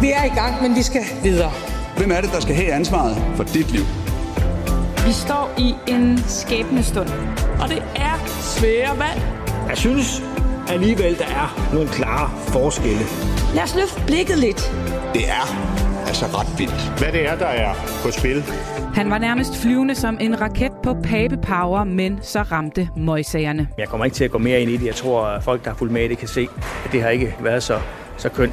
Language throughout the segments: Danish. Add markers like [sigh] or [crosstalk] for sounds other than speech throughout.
Vi er i gang, men vi skal videre. Hvem er det, der skal have ansvaret for dit liv? Vi står i en skæbnestund, og det er svære valg. Jeg synes alligevel, der er nogle klare forskelle. Lad os løfte blikket lidt. Det er altså ret vildt. Hvad det er, der er på spil. Han var nærmest flyvende som en raket på Pape Power, men så ramte møjsagerne. Jeg kommer ikke til at gå mere ind i det. Jeg tror, at folk, der har fulgt med det, kan se, at det har ikke været så, så kønt.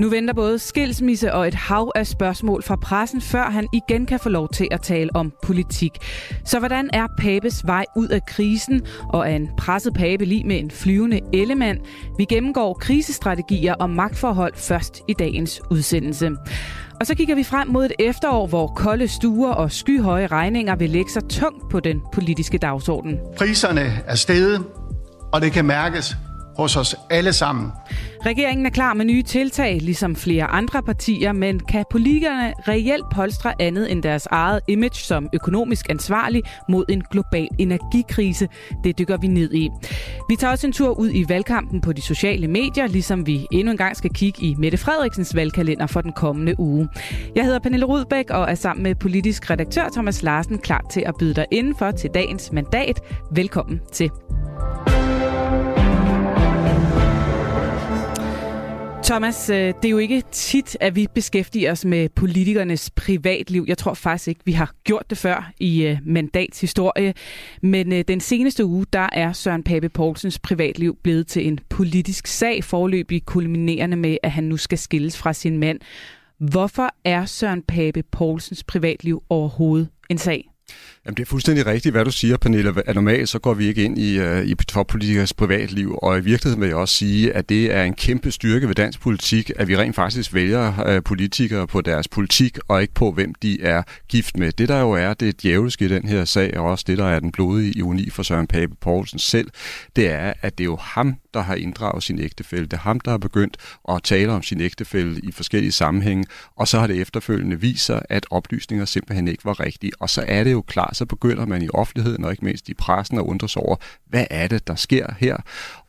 Nu venter både skilsmisse og et hav af spørgsmål fra pressen, før han igen kan få lov til at tale om politik. Så hvordan er Papes vej ud af krisen, og er en presset Pape lige med en flyvende ellemand? Vi gennemgår krisestrategier og magtforhold først i dagens udsendelse. Og så kigger vi frem mod et efterår, hvor kolde stuer og skyhøje regninger vil lægge sig tungt på den politiske dagsorden. Priserne er steget, og det kan mærkes hos os alle sammen. Regeringen er klar med nye tiltag, ligesom flere andre partier, men kan politikerne reelt polstre andet end deres eget image som økonomisk ansvarlig mod en global energikrise? Det dykker vi ned i. Vi tager også en tur ud i valgkampen på de sociale medier, ligesom vi endnu en gang skal kigge i Mette Frederiksens valgkalender for den kommende uge. Jeg hedder Pernille Rudbæk og er sammen med politisk redaktør Thomas Larsen klar til at byde dig indenfor til dagens mandat. Velkommen til. Thomas, øh, det er jo ikke tit, at vi beskæftiger os med politikernes privatliv. Jeg tror faktisk ikke, vi har gjort det før i mandatshistorie. mandats historie. Men øh, den seneste uge, der er Søren Pape Poulsens privatliv blevet til en politisk sag, forløbig kulminerende med, at han nu skal skilles fra sin mand. Hvorfor er Søren Pape Poulsens privatliv overhovedet en sag? Jamen, det er fuldstændig rigtigt, hvad du siger, Pernille. At normalt så går vi ikke ind i, uh, i toppolitikers privatliv, og i virkeligheden vil jeg også sige, at det er en kæmpe styrke ved dansk politik, at vi rent faktisk vælger uh, politikere på deres politik, og ikke på, hvem de er gift med. Det der jo er, det er djævelske i den her sag, og også det, der er den blodige ironi for Søren Pape Poulsen selv, det er, at det er jo ham, der har inddraget sin ægtefælle. Det er ham, der har begyndt at tale om sin ægtefælle i forskellige sammenhænge, og så har det efterfølgende vist sig, at oplysninger simpelthen ikke var rigtige. Og så er det jo klart, så begynder man i offentligheden, og ikke mindst i pressen, at undre sig over, hvad er det, der sker her?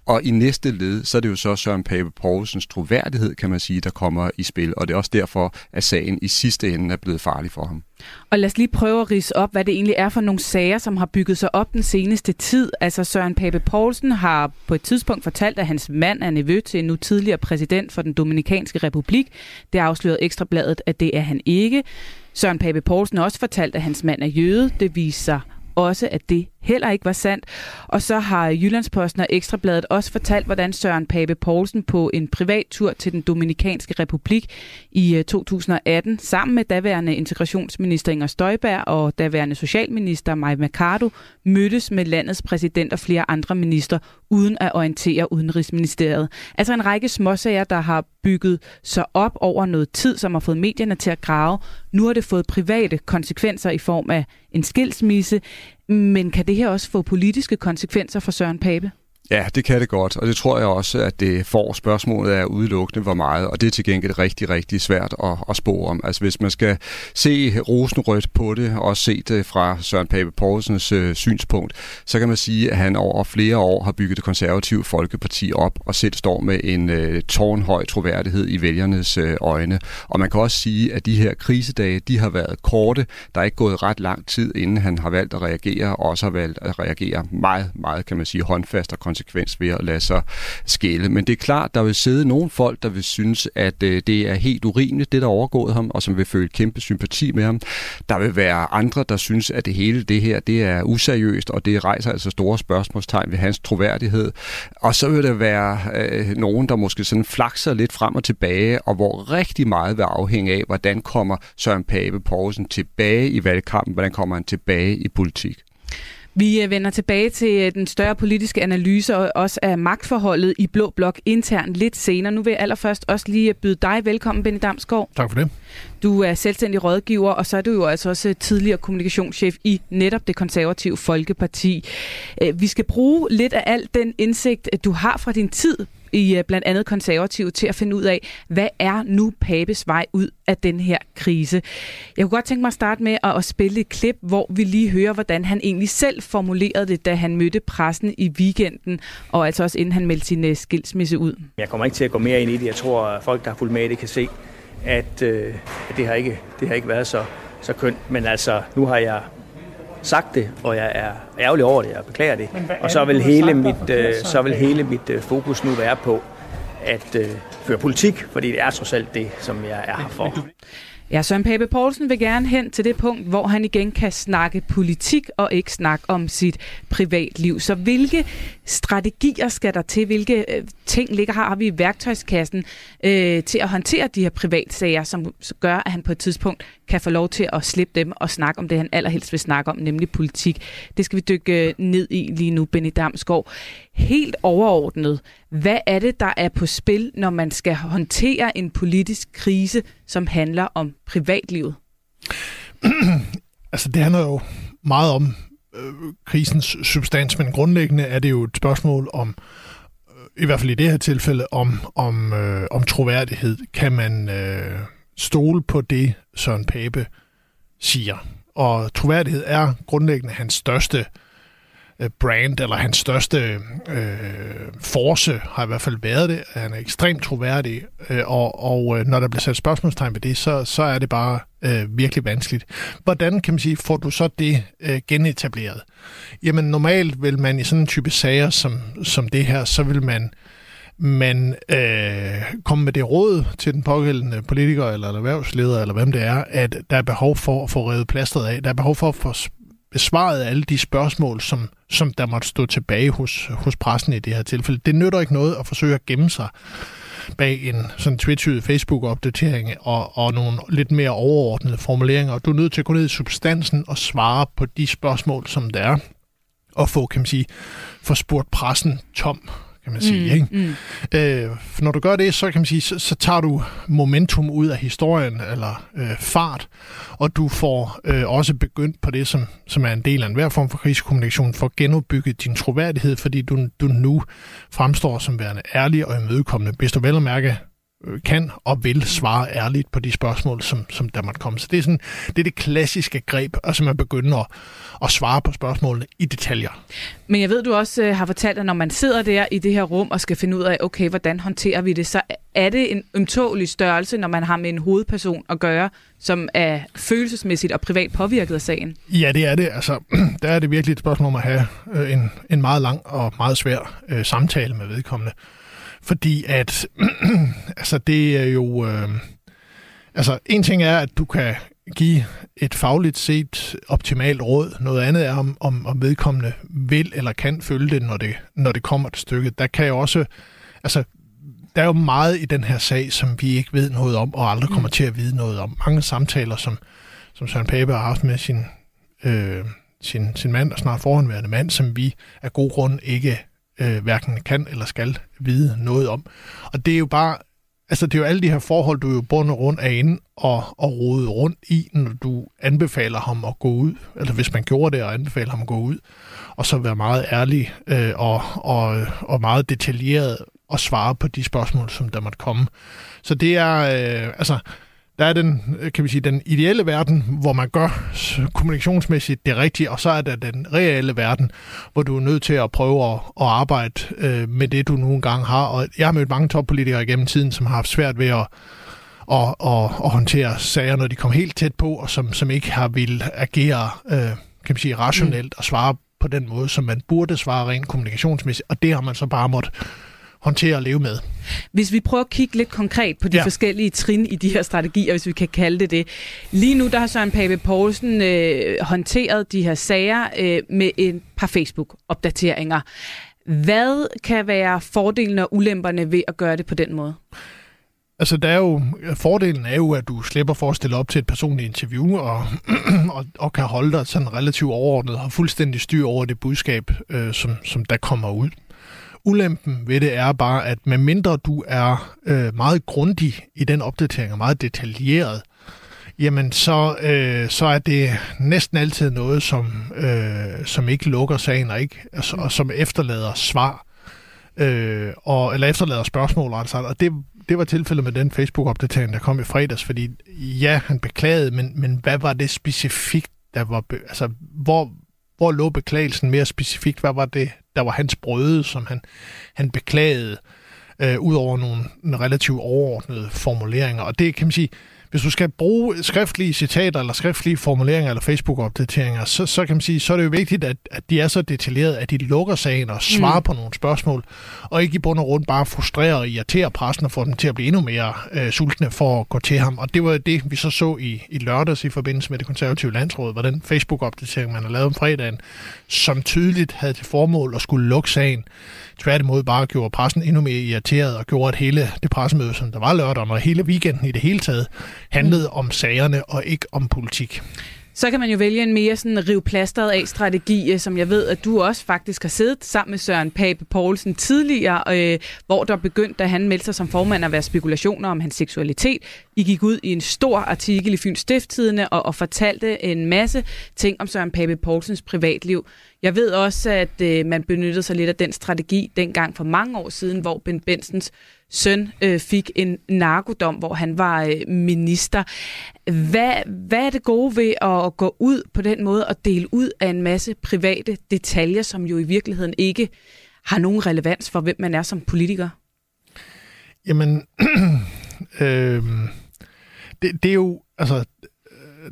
Og i næste led, så er det jo så Søren Pape Poulsens troværdighed, kan man sige, der kommer i spil. Og det er også derfor, at sagen i sidste ende er blevet farlig for ham. Og lad os lige prøve at rise op, hvad det egentlig er for nogle sager, som har bygget sig op den seneste tid. Altså Søren Pape Poulsen har på et tidspunkt fortalt, at hans mand er nevø til en nu tidligere præsident for den Dominikanske Republik. Det afslørede Ekstrabladet, at det er han ikke. Søren Pape Poulsen også fortalt, at hans mand er jøde. Det viser sig også, at det heller ikke var sandt. Og så har Jyllandsposten og Ekstrabladet også fortalt, hvordan Søren Pape Poulsen på en privat tur til den Dominikanske Republik i øh, 2018 sammen med daværende integrationsminister Inger Støjberg og daværende socialminister Maja Mercado mødtes med landets præsident og flere andre minister uden at orientere Udenrigsministeriet. Altså en række småsager, der har bygget sig op over noget tid, som har fået medierne til at grave. Nu har det fået private konsekvenser i form af en skilsmisse, men kan det her også få politiske konsekvenser for Søren Pape? Ja, det kan det godt, og det tror jeg også, at det får spørgsmålet af udelukkende, hvor meget, og det er til gengæld rigtig, rigtig svært at, at spore om. Altså hvis man skal se rosenrødt på det, og se det fra Søren Pape Poulsens øh, synspunkt, så kan man sige, at han over flere år har bygget det konservative Folkeparti op, og selv står med en øh, tårnhøj troværdighed i vælgernes øh, øjne. Og man kan også sige, at de her krisedage, de har været korte. Der er ikke gået ret lang tid, inden han har valgt at reagere, og også har valgt at reagere meget, meget, kan man sige, håndfast og konsekvens ved at lade sig skille. Men det er klart, der vil sidde nogle folk, der vil synes, at øh, det er helt urimeligt, det der er overgået ham, og som vil føle kæmpe sympati med ham. Der vil være andre, der synes, at det hele det her, det er useriøst, og det rejser altså store spørgsmålstegn ved hans troværdighed. Og så vil der være øh, nogen, der måske sådan flakser lidt frem og tilbage, og hvor rigtig meget vil afhænge af, hvordan kommer Søren Pape Poulsen tilbage i valgkampen, hvordan kommer han tilbage i politik. Vi øh, vender tilbage til øh, den større politiske analyse og også af magtforholdet i Blå Blok internt lidt senere. Nu vil jeg allerførst også lige byde dig velkommen, Benny Damsgaard. Tak for det. Du er selvstændig rådgiver, og så er du jo altså også tidligere kommunikationschef i netop det konservative Folkeparti. Øh, vi skal bruge lidt af al den indsigt, du har fra din tid i øh, blandt andet konservative til at finde ud af, hvad er nu Papes vej ud af den her krise. Jeg kunne godt tænke mig at starte med at, at spille et klip, hvor vi lige hører, hvordan han egentlig selv formulerede det, da han mødte pressen i weekenden, og altså også inden han meldte sin uh, skilsmisse ud. Jeg kommer ikke til at gå mere ind i det. Jeg tror, at folk, der har fulgt med det, kan se, at, øh, at det, har ikke, det har ikke været så, så kønt. Men altså, nu har jeg sagt det, og jeg er ærgerlig over det, jeg beklager det. Og så vil hele mit, øh, så vil hele mit øh, fokus nu være på at øh, føre politik, fordi det er trods alt det, som jeg er her for. Ja, Søren Pape Poulsen vil gerne hen til det punkt, hvor han igen kan snakke politik og ikke snakke om sit privatliv. Så hvilke strategier skal der til? Hvilke øh, ting ligger her har vi i værktøjskassen øh, til at håndtere de her privatsager, som gør, at han på et tidspunkt kan få lov til at slippe dem og snakke om det, han allerhelst vil snakke om, nemlig politik. Det skal vi dykke øh, ned i lige nu, Benny Damsgaard. Helt overordnet, hvad er det, der er på spil, når man skal håndtere en politisk krise, som handler om privatlivet? [clears throat] altså, det handler jo meget om øh, krisens substans, men grundlæggende er det jo et spørgsmål om, øh, i hvert fald i det her tilfælde, om, om, øh, om troværdighed. Kan man øh, stole på det, Søren Pape siger? Og troværdighed er grundlæggende hans største øh, Øh, brand, eller hans største øh, force har i hvert fald været det. Han er ekstremt troværdig, øh, og, og øh, når der bliver sat spørgsmålstegn ved det, så, så er det bare øh, virkelig vanskeligt. Hvordan kan man sige, får du så det øh, genetableret? Jamen normalt vil man i sådan en type sager som, som det her, så vil man man øh, komme med det råd til den pågældende politiker eller erhvervsleder, eller hvem det er, at der er behov for at få revet plasteret af. Der er behov for at få besvarede alle de spørgsmål, som, som der måtte stå tilbage hos, hos pressen i det her tilfælde. Det nytter ikke noget at forsøge at gemme sig bag en sådan twitchet Facebook-opdatering og, og nogle lidt mere overordnede formuleringer. Du er nødt til at gå ned i substansen og svare på de spørgsmål, som der er, og få, kan man sige, få spurgt pressen tom kan man sige. Mm, ikke? Mm. Øh, for når du gør det, så kan man sige, så, så tager du momentum ud af historien, eller øh, fart, og du får øh, også begyndt på det, som, som er en del af enhver form for krisekommunikation, for at genopbygge din troværdighed, fordi du, du nu fremstår som værende ærlig og imødekommende. Hvis du vel at mærke kan og vil svare ærligt på de spørgsmål, som, som der måtte komme. Så det er, sådan, det, er det klassiske greb, altså man begynder at, at svare på spørgsmålene i detaljer. Men jeg ved, du også øh, har fortalt, at når man sidder der i det her rum og skal finde ud af, okay, hvordan håndterer vi det, så er det en ømtålig størrelse, når man har med en hovedperson at gøre, som er følelsesmæssigt og privat påvirket af sagen? Ja, det er det. Altså, [clears throat] der er det virkelig et spørgsmål om at have øh, en, en meget lang og meget svær øh, samtale med vedkommende. Fordi at, [clears throat] altså det er jo, øh, altså en ting er, at du kan give et fagligt set optimalt råd. Noget andet er, om, om, om vedkommende vil eller kan følge det, når det, når det kommer til stykket. Der kan jo også, altså der er jo meget i den her sag, som vi ikke ved noget om, og aldrig kommer mm. til at vide noget om. Mange samtaler, som, som Søren Pape har haft med sin, øh, sin, sin mand og snart forhåndværende mand, som vi af god grund ikke øh, hverken kan eller skal vide noget om. Og det er jo bare, altså det er jo alle de her forhold, du jo bundet rundt er inde og, og rode rundt i, når du anbefaler ham at gå ud, eller hvis man gjorde det og anbefaler ham at gå ud, og så være meget ærlig øh, og, og, og meget detaljeret og svare på de spørgsmål, som der måtte komme. Så det er, øh, altså, der er den, kan vi sige, den ideelle verden, hvor man gør kommunikationsmæssigt det rigtige, og så er der den reelle verden, hvor du er nødt til at prøve at, at arbejde øh, med det, du nogle gange har. Og jeg har mødt mange toppolitikere gennem tiden, som har haft svært ved at, at, at, at håndtere sager, når de kom helt tæt på, og som, som ikke har vil agere øh, kan man sige, rationelt og svare på den måde, som man burde svare rent kommunikationsmæssigt, og det har man så bare måttet håndtere og leve med. Hvis vi prøver at kigge lidt konkret på de ja. forskellige trin i de her strategier, hvis vi kan kalde det det. Lige nu der har Søren Pape Poulsen øh, håndteret de her sager øh, med et par Facebook-opdateringer. Hvad kan være fordelen og ulemperne ved at gøre det på den måde? Altså, der er jo, fordelen er jo, at du slipper for at stille op til et personligt interview, og, [clears throat] og, og kan holde dig sådan relativt overordnet, og har fuldstændig styr over det budskab, øh, som, som der kommer ud. Ulempen ved det er bare, at medmindre du er øh, meget grundig i den opdatering og meget detaljeret, jamen så, øh, så er det næsten altid noget, som, øh, som ikke lukker sagen og, ikke, altså, og som efterlader svar øh, og, eller efterlader spørgsmål, altså, og det, det var tilfældet med den Facebook-opdatering, der kom i fredags, fordi ja, han beklagede, men, men hvad var det specifikt, der var, altså, hvor, hvor lå beklagelsen mere specifikt? Hvad var det, der var hans brøde, som han, han beklagede, øh, ud over nogle, nogle relativt overordnede formuleringer? Og det kan man sige, hvis du skal bruge skriftlige citater eller skriftlige formuleringer eller Facebook-opdateringer, så, så kan man sige, så er det jo vigtigt, at, at de er så detaljerede, at de lukker sagen og svarer mm. på nogle spørgsmål, og ikke i bund og grund bare frustrerer og irriterer pressen og får dem til at blive endnu mere øh, sultne for at gå til ham. Og det var det, vi så så i, i lørdags i forbindelse med det konservative landsråd, hvor den Facebook-opdatering, man har lavet om fredagen, som tydeligt havde til formål at skulle lukke sagen, tværtimod bare gjorde pressen endnu mere irriteret og gjorde, at hele det pressemøde, som der var lørdag, og hele weekenden i det hele taget, handlede om sagerne og ikke om politik. Så kan man jo vælge en mere sådan rivplasteret af strategi, øh, som jeg ved, at du også faktisk har siddet sammen med Søren Pape Poulsen tidligere, øh, hvor der begyndte, da han meldte sig som formand at være spekulationer om hans seksualitet. I gik ud i en stor artikel i Fyns Stifttidene og, og fortalte en masse ting om Søren Pape Poulsens privatliv. Jeg ved også, at øh, man benyttede sig lidt af den strategi dengang for mange år siden, hvor Ben Bensens søn øh, fik en narkodom, hvor han var øh, minister. Hvad, hvad er det gode ved at gå ud på den måde og dele ud af en masse private detaljer, som jo i virkeligheden ikke har nogen relevans for, hvem man er som politiker? Jamen, [clears throat] øh, det, det er jo, altså,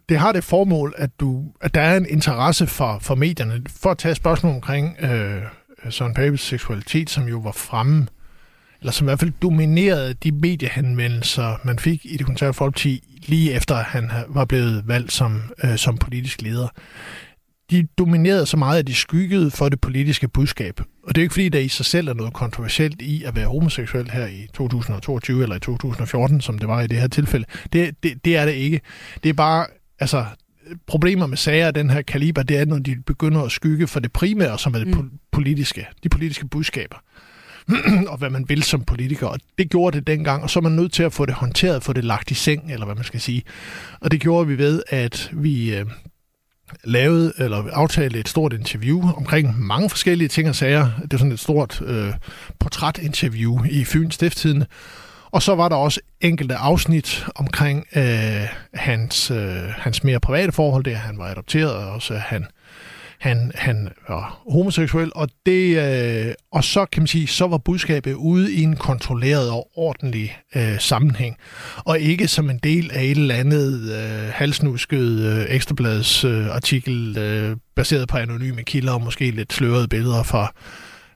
det har det formål, at, du, at der er en interesse for, for medierne, for at tage spørgsmål omkring øh, Søren Papes seksualitet, som jo var fremme eller som i hvert fald dominerede de mediehenvendelser, man fik i det konservative folkeparti, lige efter han var blevet valgt som, øh, som politisk leder. De dominerede så meget, at de skyggede for det politiske budskab. Og det er jo ikke fordi, der i sig selv er noget kontroversielt i at være homoseksuel her i 2022 eller i 2014, som det var i det her tilfælde. Det, det, det er det ikke. Det er bare, altså, problemer med sager af den her kaliber, det er, når de begynder at skygge for det primære, som er det mm. politiske, de politiske budskaber. [clears throat] og hvad man vil som politiker. Og det gjorde det dengang, og så er man nødt til at få det håndteret, få det lagt i seng, eller hvad man skal sige. Og det gjorde vi ved, at vi øh, lavede, eller aftalte et stort interview omkring mange forskellige ting og sager. Det var sådan et stort øh, portrætinterview i Fyns Stifttidende. Og så var der også enkelte afsnit omkring øh, hans, øh, hans mere private forhold, det at han var adopteret, og også han han, han var homoseksuel, og, det, øh, og så kan man sige, så var budskabet ude i en kontrolleret og ordentlig øh, sammenhæng, og ikke som en del af et eller andet øh, halsnusket øh, ekstrablads øh, artikel, øh, baseret på anonyme kilder og måske lidt slørede billeder fra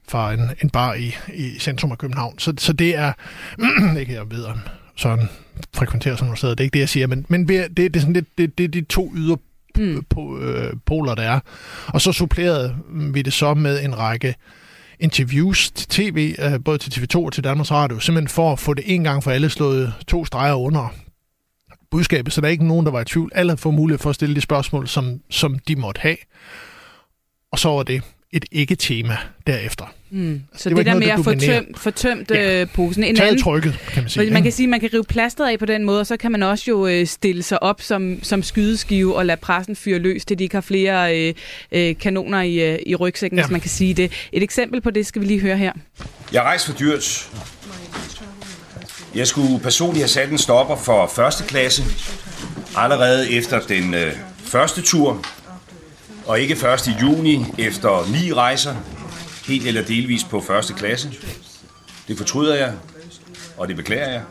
fra en, en bar i, i centrum af København. Så, så det er, [clears throat] ikke jeg ved om sådan frekventerer sådan nogle steder, det er ikke det, jeg siger, men, men det, det er sådan lidt, det, det er de to yder mm. po, øh, poler, der er. Og så supplerede vi det så med en række interviews til tv, øh, både til TV2 og til Danmarks Radio, simpelthen for at få det en gang for alle slået to streger under budskabet, så der er ikke nogen, der var i tvivl. Alle får mulighed for at stille de spørgsmål, som, som de måtte have. Og så var det et ikke-tema derefter. Mm. Så det, det der med at få tømt, få tømt ja. øh, posen. En anden, trykket, kan man sige. Man kan sige, man kan rive plasteret af på den måde, og så kan man også jo øh, stille sig op som, som skydeskive og lade pressen fyre løs, til de ikke har flere øh, øh, kanoner i, i rygsækken, ja. hvis man kan sige det. Et eksempel på det skal vi lige høre her. Jeg rejste for dyrt. Jeg skulle personligt have sat en stopper for første klasse, allerede efter den øh, første tur, og ikke først i juni efter ni rejser, helt eller delvis på første klasse. Det fortryder jeg, og det beklager jeg.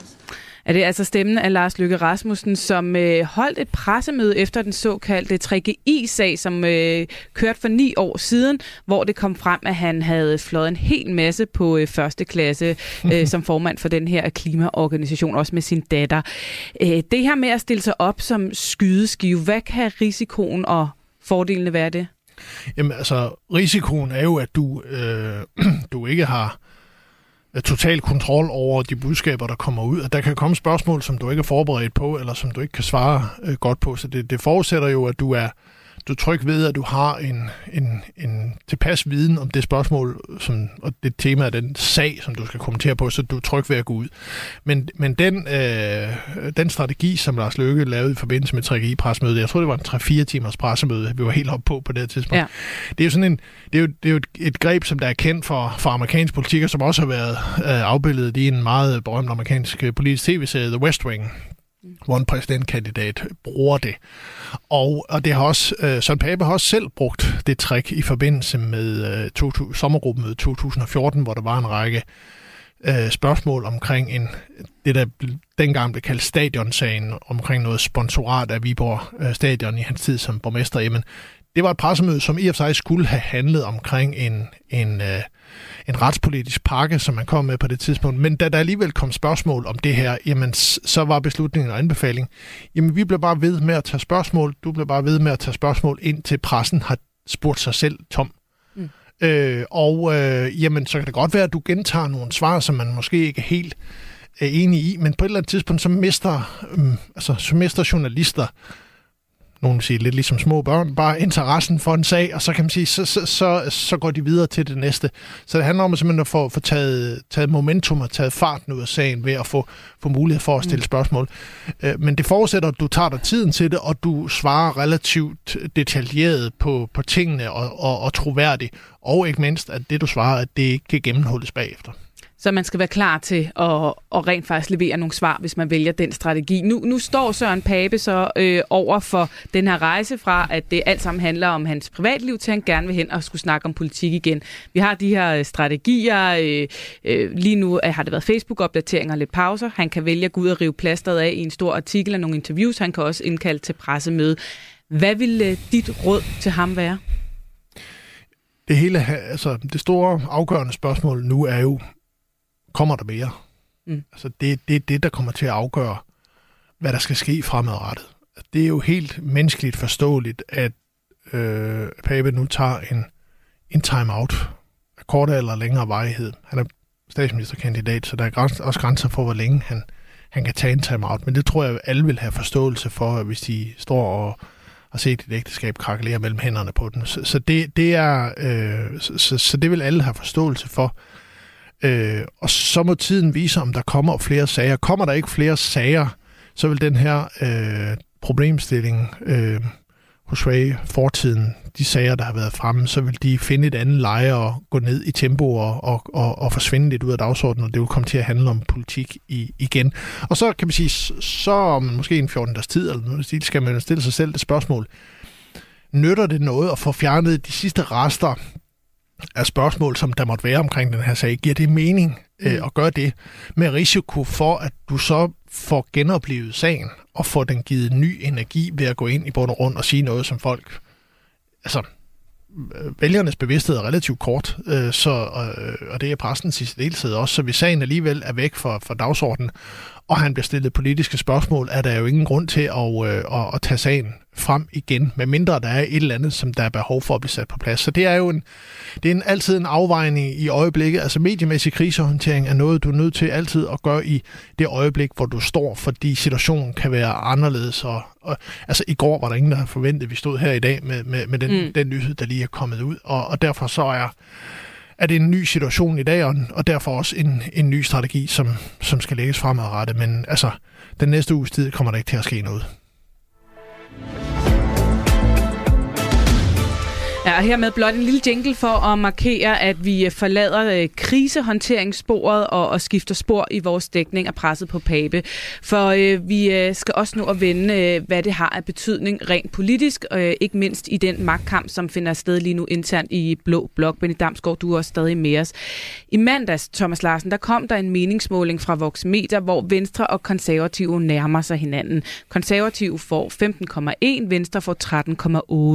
Er det altså stemmen af Lars Løkke Rasmussen, som øh, holdt et pressemøde efter den såkaldte 3GI-sag, som øh, kørte for ni år siden, hvor det kom frem, at han havde flået en hel masse på øh, første klasse øh, [laughs] som formand for den her klimaorganisation, også med sin datter. Øh, det her med at stille sig op som skydeskive, hvad kan risikoen og fordelene være det? Jamen altså, risikoen er jo, at du, øh, [clears throat] du ikke har øh, total kontrol over de budskaber, der kommer ud. Og der kan komme spørgsmål, som du ikke er forberedt på, eller som du ikke kan svare øh, godt på. Så det, det forudsætter jo, at du er du er tryg ved, at du har en, en, en tilpas viden om det spørgsmål, som, og det tema af den sag, som du skal kommentere på, så du er tryg ved at gå ud. Men, men den, øh, den strategi, som Lars Løkke lavede i forbindelse med 3GI-pressemødet, jeg tror, det var en 3-4 timers pressemøde, vi var helt oppe på på det her tidspunkt. Ja. Det er jo sådan en, det er jo, det er jo et, et greb, som der er kendt for, for amerikansk politik, og som også har været øh, afbildet i en meget berømt amerikansk politisk tv-serie, The West Wing, hvor en præsidentkandidat bruger det. Og, og det har også, øh, Søren Pape har også selv brugt det trick i forbindelse med øh, to, sommergruppen 2014, hvor der var en række øh, spørgsmål omkring en, det, der dengang blev kaldt stadionsagen, omkring noget sponsorat af Viborg øh, Stadion i hans tid som borgmester. Jamen, det var et pressemøde, som i og for sig skulle have handlet omkring en, en øh, en retspolitisk pakke, som man kom med på det tidspunkt. Men da der alligevel kom spørgsmål om det her, jamen så var beslutningen og anbefaling, jamen vi blev bare ved med at tage spørgsmål, du blev bare ved med at tage spørgsmål, ind til pressen har spurgt sig selv tom. Mm. Øh, og øh, jamen, så kan det godt være, at du gentager nogle svar, som man måske ikke er helt er enig i, men på et eller andet tidspunkt, så mister, øh, altså, så mister journalister nogen vil sige lidt ligesom små børn, bare interessen for en sag, og så kan man sige, så, så, så, så går de videre til det næste. Så det handler om at simpelthen at få, få taget, taget momentum og taget farten ud af sagen ved at få, få mulighed for at stille mm. spørgsmål. Øh, men det forudsætter, at du tager dig tiden til det, og du svarer relativt detaljeret på, på tingene og, og, og troværdigt. Og ikke mindst, at det du svarer, at det ikke kan gennemhulles bagefter. Så man skal være klar til at, at rent faktisk levere nogle svar, hvis man vælger den strategi. Nu, nu står Søren Pape så øh, over for den her rejse fra, at det alt sammen handler om hans privatliv, til han gerne vil hen og skulle snakke om politik igen. Vi har de her øh, strategier. Øh, øh, lige nu øh, har det været Facebook-opdateringer og lidt pauser. Han kan vælge at gå ud og rive plasteret af i en stor artikel og nogle interviews. Han kan også indkalde til pressemøde. Hvad vil øh, dit råd til ham være? Det hele, altså det store afgørende spørgsmål nu er jo, kommer der mere. Mm. Altså det, det er det, der kommer til at afgøre, hvad der skal ske fremadrettet. Det er jo helt menneskeligt forståeligt, at øh, Pape nu tager en, en time-out af kortere eller længere varighed. Han er statsministerkandidat, så der er græns, også grænser for, hvor længe han, han kan tage en time-out. Men det tror jeg, alle vil have forståelse for, hvis de står og har set et ægteskab krakelere mellem hænderne på den. Så, så, det, det er, øh, så, så det vil alle have forståelse for. Øh, og så må tiden vise, om der kommer flere sager. Kommer der ikke flere sager, så vil den her øh, problemstilling øh, hos Ray fortiden, de sager, der har været fremme, så vil de finde et andet leje og gå ned i tempo og, og, og, og forsvinde lidt ud af dagsordenen, og det vil komme til at handle om politik i, igen. Og så kan man sige, så om måske en 14 dages tid, eller noget, skal man stille sig selv det spørgsmål, nytter det noget at få fjernet de sidste rester af spørgsmål, som der måtte være omkring den her sag. Giver det mening øh, mm. at gøre det med risiko for, at du så får genoplevet sagen og får den givet ny energi ved at gå ind i bund og rundt og sige noget, som folk... Altså, øh, vælgernes bevidsthed er relativt kort, øh, så, øh, og det er præstens i deltid også, så hvis sagen alligevel er væk fra, fra dagsordenen, og han bliver stillet politiske spørgsmål, er der jo ingen grund til at, øh, at, at tage sagen frem igen, medmindre der er et eller andet, som der er behov for at blive sat på plads. Så det er jo en, det er en, altid en afvejning i øjeblikket. Altså mediemæssig krisehåndtering er noget, du er nødt til altid at gøre i det øjeblik, hvor du står, fordi situationen kan være anderledes. Og, og, altså i går var der ingen, der havde forventet, at vi stod her i dag med, med, med den, mm. den nyhed, der lige er kommet ud. Og, og derfor så er er det en ny situation i dag, og derfor også en, en ny strategi, som, som skal lægges fremadrettet. Men altså, den næste uges tid kommer der ikke til at ske noget. Ja, og hermed blot en lille jingle for at markere, at vi øh, forlader øh, krisehåndteringssporet og, og skifter spor i vores dækning af presset på Pape. For øh, vi øh, skal også nu at vende, øh, hvad det har af betydning rent politisk, øh, ikke mindst i den magtkamp, som finder sted lige nu internt i Blå Blok. Benny Damsgaard, du er også stadig med os. I mandags, Thomas Larsen, der kom der en meningsmåling fra Vox Media, hvor Venstre og Konservative nærmer sig hinanden. Konservative får 15,1, Venstre får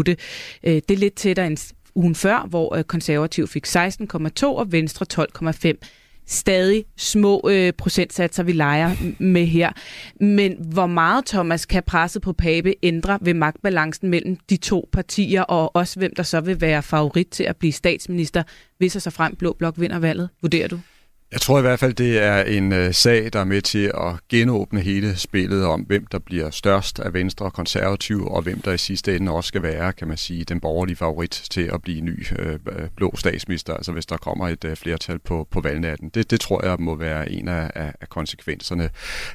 13,8. Øh, det er lidt til der en ugen før, hvor øh, konservativ fik 16,2 og Venstre 12,5 stadig små øh, procentsatser, vi leger med her. Men hvor meget, Thomas, kan presset på Pape ændre ved magtbalancen mellem de to partier, og også hvem der så vil være favorit til at blive statsminister, hvis og så frem Blå Blok vinder valget, vurderer du? Jeg tror i hvert fald, det er en øh, sag, der er med til at genåbne hele spillet om, hvem der bliver størst af Venstre og Konservative, og hvem der i sidste ende også skal være, kan man sige, den borgerlige favorit til at blive ny øh, øh, blå statsminister, altså hvis der kommer et øh, flertal på, på valgnatten. Det, det tror jeg må være en af, af, af konsekvenserne.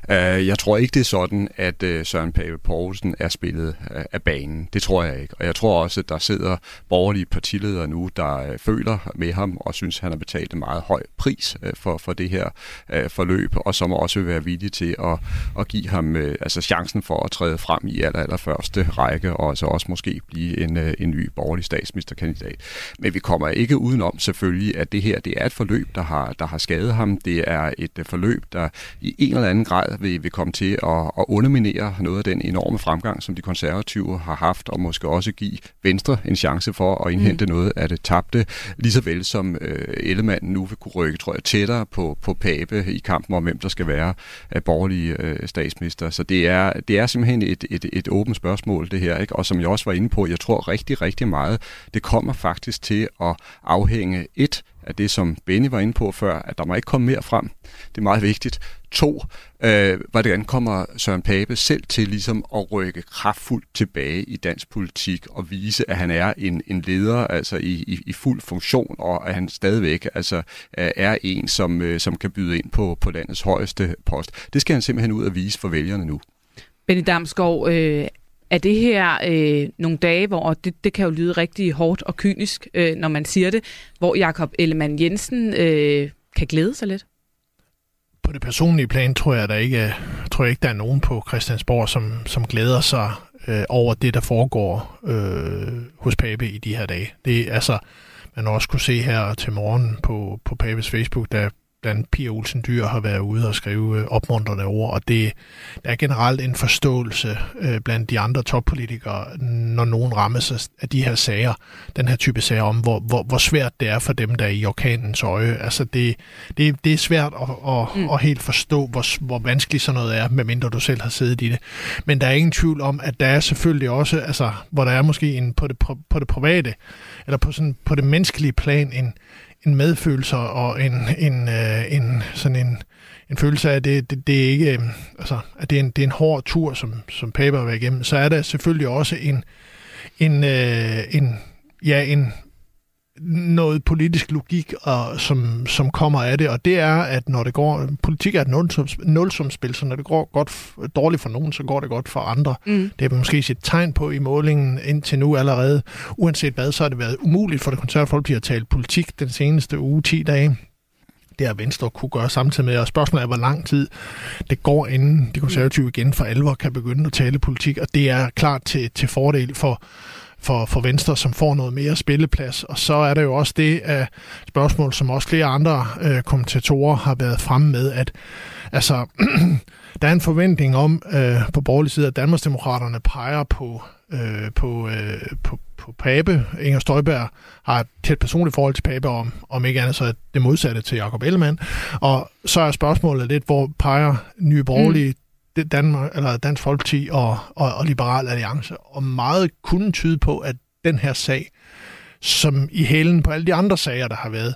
Uh, jeg tror ikke, det er sådan, at øh, Søren Pape Poulsen er spillet af, af banen. Det tror jeg ikke. Og jeg tror også, at der sidder borgerlige partiledere nu, der øh, føler med ham og synes, han har betalt en meget høj pris øh, for, for det her uh, forløb, og som også vil være villige til at, at give ham uh, altså chancen for at træde frem i aller, aller første række, og altså også måske blive en, uh, en ny borgerlig statsministerkandidat. Men vi kommer ikke udenom selvfølgelig, at det her det er et forløb, der har, der har skadet ham. Det er et uh, forløb, der i en eller anden grad vil, vil komme til at, at underminere noget af den enorme fremgang, som de konservative har haft, og måske også give Venstre en chance for at indhente mm. noget af det tabte, lige så vel som øh, Ellemann nu vil kunne rykke, tror jeg, tættere på, på Pape i kampen om, hvem der skal være af borgerlige øh, statsminister. Så det er, det er simpelthen et, et, et åbent spørgsmål, det her. Ikke? Og som jeg også var inde på, jeg tror rigtig, rigtig meget, det kommer faktisk til at afhænge et af det, som Benny var inde på før, at der må ikke komme mere frem. Det er meget vigtigt. To, øh, hvordan kommer Søren Pape selv til ligesom at rykke kraftfuldt tilbage i dansk politik og vise, at han er en, en leder altså i, i, i fuld funktion, og at han stadigvæk altså, er en, som, øh, som kan byde ind på, på landets højeste post. Det skal han simpelthen ud og vise for vælgerne nu. Benny Damsgaard, øh, er det her øh, nogle dage, hvor det, det kan jo lyde rigtig hårdt og kynisk, øh, når man siger det, hvor Jakob Ellemann Jensen øh, kan glæde sig lidt? På det personlige plan tror jeg, der ikke, øh, tror jeg ikke, der er nogen på Christiansborg, som, som glæder sig øh, over det, der foregår øh, hos Pape i de her dage. Det er altså, man også kunne se her til morgen på, på Papes Facebook, der blandt Pia Olsen Dyr har været ude og skrive øh, opmuntrende ord, og det der er generelt en forståelse øh, blandt de andre toppolitikere, når nogen rammes af de her sager, den her type sager om, hvor, hvor, hvor svært det er for dem, der er i orkanens øje. Altså det, det, det er svært at, at, mm. at helt forstå, hvor, hvor vanskeligt sådan noget er, medmindre du selv har siddet i det. Men der er ingen tvivl om, at der er selvfølgelig også, altså, hvor der er måske en på det, på det private, eller på, sådan, på det menneskelige plan, en, en medfølelse og en, en, øh, en sådan en, en følelse af, at det, det, det er ikke, øh, altså, at det er en, det er en hård tur, som, som Paper har været igennem, så er der selvfølgelig også en, en, øh, en, ja, en, noget politisk logik, og, som, som kommer af det, og det er, at når det går, politik er et nulsumspil, så når det går godt, dårligt for nogen, så går det godt for andre. Mm. Det har måske set tegn på i målingen indtil nu allerede. Uanset hvad, så har det været umuligt for det konservative folkeparti at tale politik den seneste uge, 10 dage. Det har Venstre kunne gøre samtidig med, og spørgsmålet er, hvor lang tid det går, inden de konservative igen for alvor kan begynde at tale politik, og det er klart til, til fordel for for, for Venstre, som får noget mere spilleplads. Og så er der jo også det uh, spørgsmål, som også flere andre uh, kommentatorer har været fremme med, at altså, [clears throat] der er en forventning om uh, på borgerlig side, at Danmarksdemokraterne peger på, uh, på, uh, på, på Pape. Inger Støjberg har et tæt personligt forhold til Pape, om, om ikke andet så det modsatte til Jacob Ellemann. Og så er spørgsmålet lidt, hvor peger Nye Borgerlige mm. Danmark, eller Dansk Folkeparti og, og, og Liberal Alliance. Og meget kunne tyde på, at den her sag, som i hælen på alle de andre sager, der har været,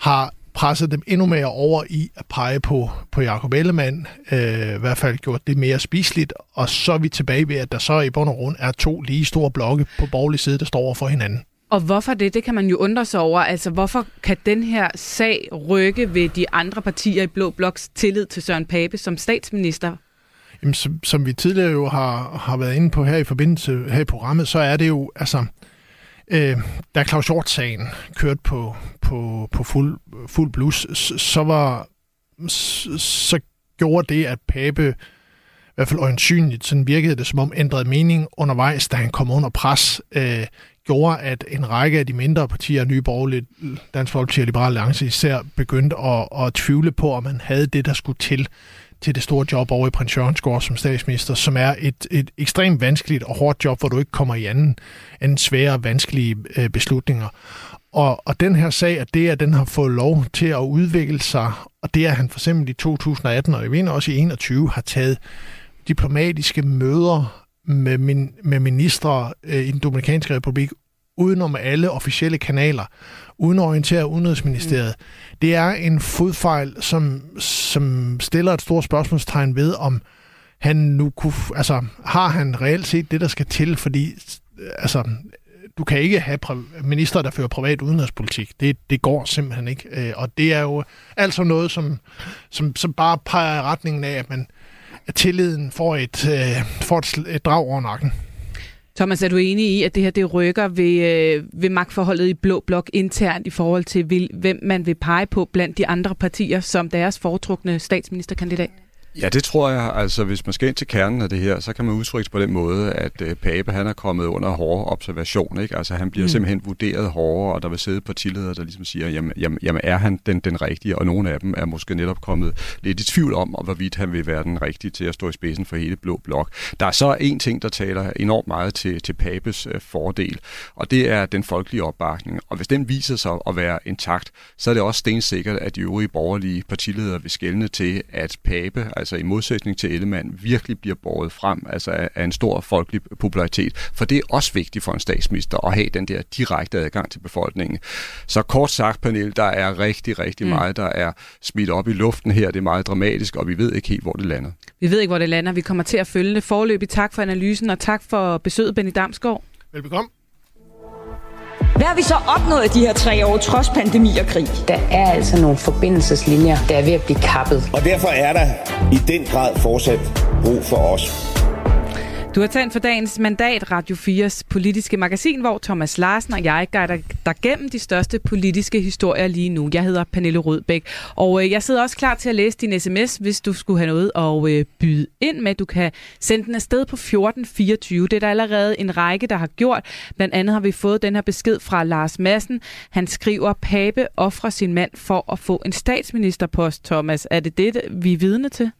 har presset dem endnu mere over i at pege på, på Jacob Ellemann, øh, i hvert fald gjort det mere spiseligt, og så er vi tilbage ved, at der så i bund og grund er to lige store blokke på borgerlig side, der står over for hinanden. Og hvorfor det? Det kan man jo undre sig over. Altså, hvorfor kan den her sag rykke ved de andre partier i Blå Bloks tillid til Søren Pape som statsminister? Jamen, som, som vi tidligere jo har, har været inde på her i forbindelse her i programmet, så er det jo, altså, øh, da Claus Hjort-sagen kørte på, på, på fuld, fuld blus, så var så gjorde det, at Pape i hvert fald øjensynligt, sådan virkede det som om ændrede mening undervejs, da han kom under pres, øh, gjorde, at en række af de mindre partier, Nye Borgerlige, Dansk Folkeparti og Liberale Alliance især, begyndte at, at tvivle på, om man havde det, der skulle til til det store job over i Prins Jørgensgård som statsminister, som er et, et ekstremt vanskeligt og hårdt job, hvor du ikke kommer i anden, anden svære, vanskelige øh, beslutninger. Og, og den her sag, at det, at den har fået lov til at udvikle sig, og det, at han for eksempel i 2018, og jeg mener også i 2021, har taget diplomatiske møder med, min, med ministre øh, i den Dominikanske Republik, udenom alle officielle kanaler, uden at orientere Udenrigsministeriet. Mm. Det er en fodfejl, som, som stiller et stort spørgsmålstegn ved, om han nu kunne, altså, har han reelt set det, der skal til, fordi altså, du kan ikke have minister, der fører privat udenrigspolitik. Det, det går simpelthen ikke. Øh, og det er jo altså noget, som, som, som bare peger i retningen af, at man at tilliden får et, øh, får et, et drag over nakken. Thomas, er du enig i, at det her det rykker ved, øh, ved magtforholdet i Blå Blok internt i forhold til, vil, hvem man vil pege på blandt de andre partier som deres foretrukne statsministerkandidat? Ja, det tror jeg. Altså, hvis man skal ind til kernen af det her, så kan man udtrykke på den måde, at øh, Pape han er kommet under hårde observation. Ikke? Altså, han bliver mm. simpelthen vurderet hårdere, og der vil sidde partiledere, der ligesom siger, jamen, jamen, jamen er han den, den rigtige? Og nogle af dem er måske netop kommet lidt i tvivl om, hvorvidt han vil være den rigtige til at stå i spidsen for hele Blå Blok. Der er så en ting, der taler enormt meget til, til Papes øh, fordel, og det er den folkelige opbakning. Og hvis den viser sig at være intakt, så er det også stensikkert, at de øvrige borgerlige partiledere vil skælne til, at Pape, altså i modsætning til Ellemann, virkelig bliver båret frem altså af, af en stor folkelig popularitet. For det er også vigtigt for en statsminister at have den der direkte adgang til befolkningen. Så kort sagt, panel, der er rigtig, rigtig mm. meget, der er smidt op i luften her. Det er meget dramatisk, og vi ved ikke helt, hvor det lander. Vi ved ikke, hvor det lander. Vi kommer til at følge det. Forløbig tak for analysen, og tak for besøget, Benny Damsgaard. Velbekomme. Hvad har vi så opnået de her tre år, trods pandemi og krig? Der er altså nogle forbindelseslinjer, der er ved at blive kappet. Og derfor er der i den grad fortsat brug for os. Du har tændt for dagens mandat, Radio 4's politiske magasin, hvor Thomas Larsen og jeg guider dig gennem de største politiske historier lige nu. Jeg hedder Pernille Rødbæk, og øh, jeg sidder også klar til at læse din sms, hvis du skulle have noget at øh, byde ind med. Du kan sende den afsted på 1424. Det er der allerede en række, der har gjort. Blandt andet har vi fået den her besked fra Lars Madsen. Han skriver, Pape offrer sin mand for at få en statsministerpost, Thomas. Er det det, vi er vidne til?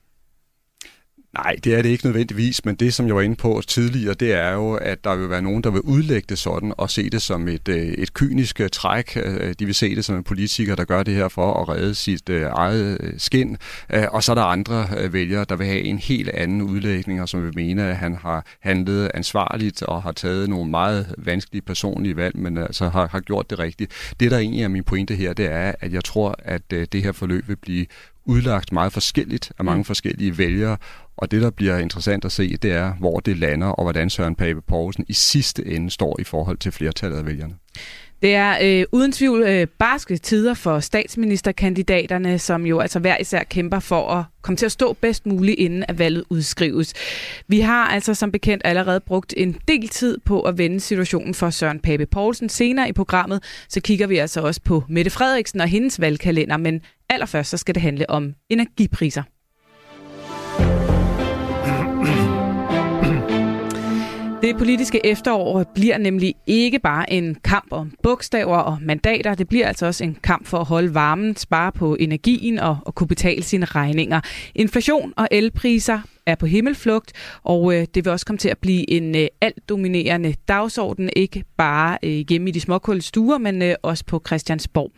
Nej, det er det ikke nødvendigvis, men det, som jeg var inde på tidligere, det er jo, at der vil være nogen, der vil udlægge det sådan og se det som et, øh, et kynisk øh, træk. Øh, de vil se det som en politiker, der gør det her for at redde sit eget skin. Og så er der andre vælgere, der vil have en helt anden udlægning, og som vil mene, at han har handlet ansvarligt og har taget nogle meget vanskelige personlige valg, men altså har, har gjort det rigtigt. Det, der egentlig er min pointe her, det er, at jeg tror, at det her forløb vil blive udlagt meget forskelligt af mange mm. forskellige vælgere, og det, der bliver interessant at se, det er, hvor det lander, og hvordan Søren Pape Poulsen i sidste ende står i forhold til flertallet af vælgerne. Det er øh, uden tvivl øh, barske tider for statsministerkandidaterne, som jo altså hver især kæmper for at komme til at stå bedst muligt, inden at valget udskrives. Vi har altså som bekendt allerede brugt en del tid på at vende situationen for Søren Pape Poulsen. Senere i programmet, så kigger vi altså også på Mette Frederiksen og hendes valgkalender, men allerførst så skal det handle om energipriser. Det politiske efterår bliver nemlig ikke bare en kamp om bogstaver og mandater. Det bliver altså også en kamp for at holde varmen, spare på energien og, og kunne betale sine regninger. Inflation og elpriser er på himmelflugt, og øh, det vil også komme til at blive en øh, alt dominerende dagsorden, ikke bare øh, hjemme i de småkulde stuer, men øh, også på Christiansborg.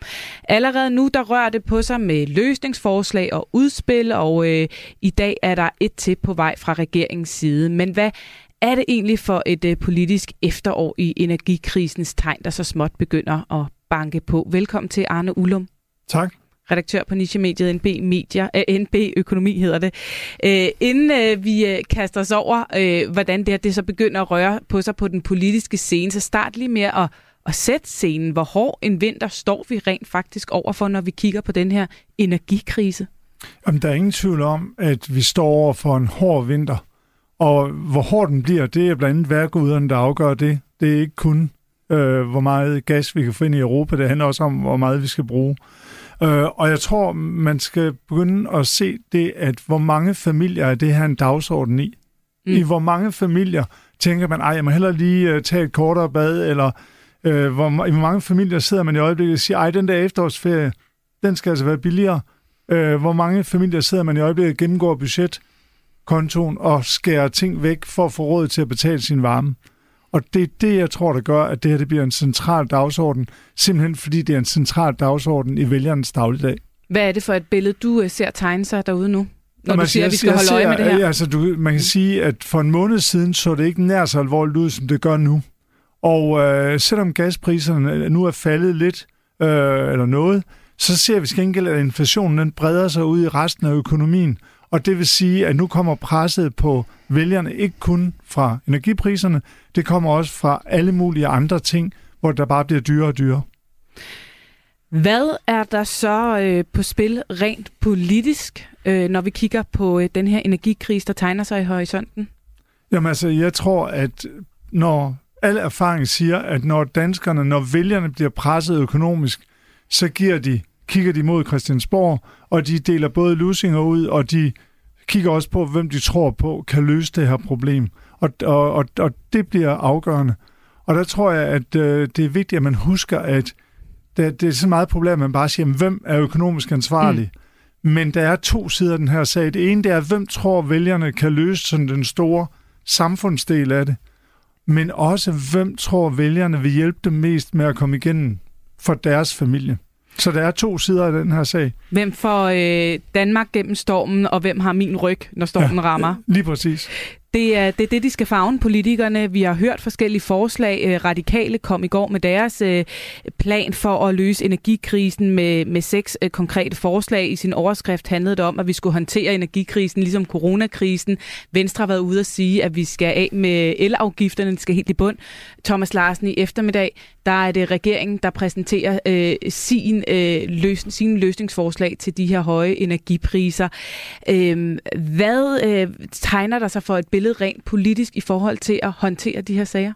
Allerede nu, der rører det på sig med løsningsforslag og udspil, og øh, i dag er der et til på vej fra regeringens side. Men hvad er det egentlig for et øh, politisk efterår i energikrisens tegn, der så småt begynder at banke på? Velkommen til Arne Ullum. Tak redaktør på nichemediet NB, Media, äh, NB Økonomi hedder det. Æh, inden øh, vi øh, kaster os over, øh, hvordan det her det så begynder at røre på sig på den politiske scene, så start lige med at, at sætte scenen. Hvor hård en vinter står vi rent faktisk overfor, når vi kigger på den her energikrise? Jamen, der er ingen tvivl om, at vi står over for en hård vinter. Og hvor hård den bliver, det er blandt andet værkuderne, der afgør det. Det er ikke kun, øh, hvor meget gas vi kan få ind i Europa, det handler også om, hvor meget vi skal bruge. Øh, og jeg tror, man skal begynde at se det, at hvor mange familier er det her en dagsorden i. Mm. I hvor mange familier tænker man, ej, jeg må hellere lige uh, tage et kortere bad, eller uh, hvor, i hvor mange familier sidder man i øjeblikket og siger, ej, den der efterårsferie, den skal altså være billigere. Uh, hvor mange familier sidder man i øjeblikket og gennemgår budget, kontoen og skærer ting væk for at få råd til at betale sin varme. Og det er det, jeg tror, der gør, at det her det bliver en central dagsorden, simpelthen fordi det er en central dagsorden i vælgernes dagligdag. Hvad er det for et billede, du øh, ser tegne sig derude nu? Når man du siger, at vi skal holde øje med det her? Altså, du, man kan sige, at for en måned siden så det ikke nær så alvorligt ud, som det gør nu. Og øh, selvom gaspriserne nu er faldet lidt, øh, eller noget, så ser vi skængel, at inflationen den breder sig ud i resten af økonomien. Og det vil sige, at nu kommer presset på vælgerne ikke kun fra energipriserne, det kommer også fra alle mulige andre ting, hvor der bare bliver dyrere og dyrere. Hvad er der så øh, på spil rent politisk, øh, når vi kigger på øh, den her energikrise, der tegner sig i horisonten? Jamen altså, jeg tror, at når al erfaring siger, at når danskerne, når vælgerne bliver presset økonomisk, så giver de, kigger de mod Christiansborg, og de deler både lusinger ud, og de kigger også på, hvem de tror på kan løse det her problem. Og, og, og, og det bliver afgørende. Og der tror jeg, at øh, det er vigtigt, at man husker, at det, det er så meget problem, at man bare siger, hvem er økonomisk ansvarlig? Mm. Men der er to sider af den her sag. Det ene det er, hvem tror vælgerne kan løse sådan den store samfundsdel af det? Men også, hvem tror vælgerne vil hjælpe dem mest med at komme igennem for deres familie? Så der er to sider af den her sag. Hvem får øh, Danmark gennem stormen, og hvem har min ryg, når stormen ja, rammer? Lige præcis. Det er, det er det, de skal fagne politikerne. Vi har hørt forskellige forslag. Øh, Radikale kom i går med deres øh, plan for at løse energikrisen med, med seks øh, konkrete forslag. I sin overskrift handlede det om, at vi skulle håndtere energikrisen ligesom coronakrisen. Venstre har været ude at sige, at vi skal af med elafgifterne. Det skal helt i bund. Thomas Larsen i eftermiddag, der er det regeringen, der præsenterer øh, sin, øh, løs, sin løsningsforslag til de her høje energipriser. Øh, hvad øh, tegner der sig for et spillet rent politisk i forhold til at håndtere de her sager?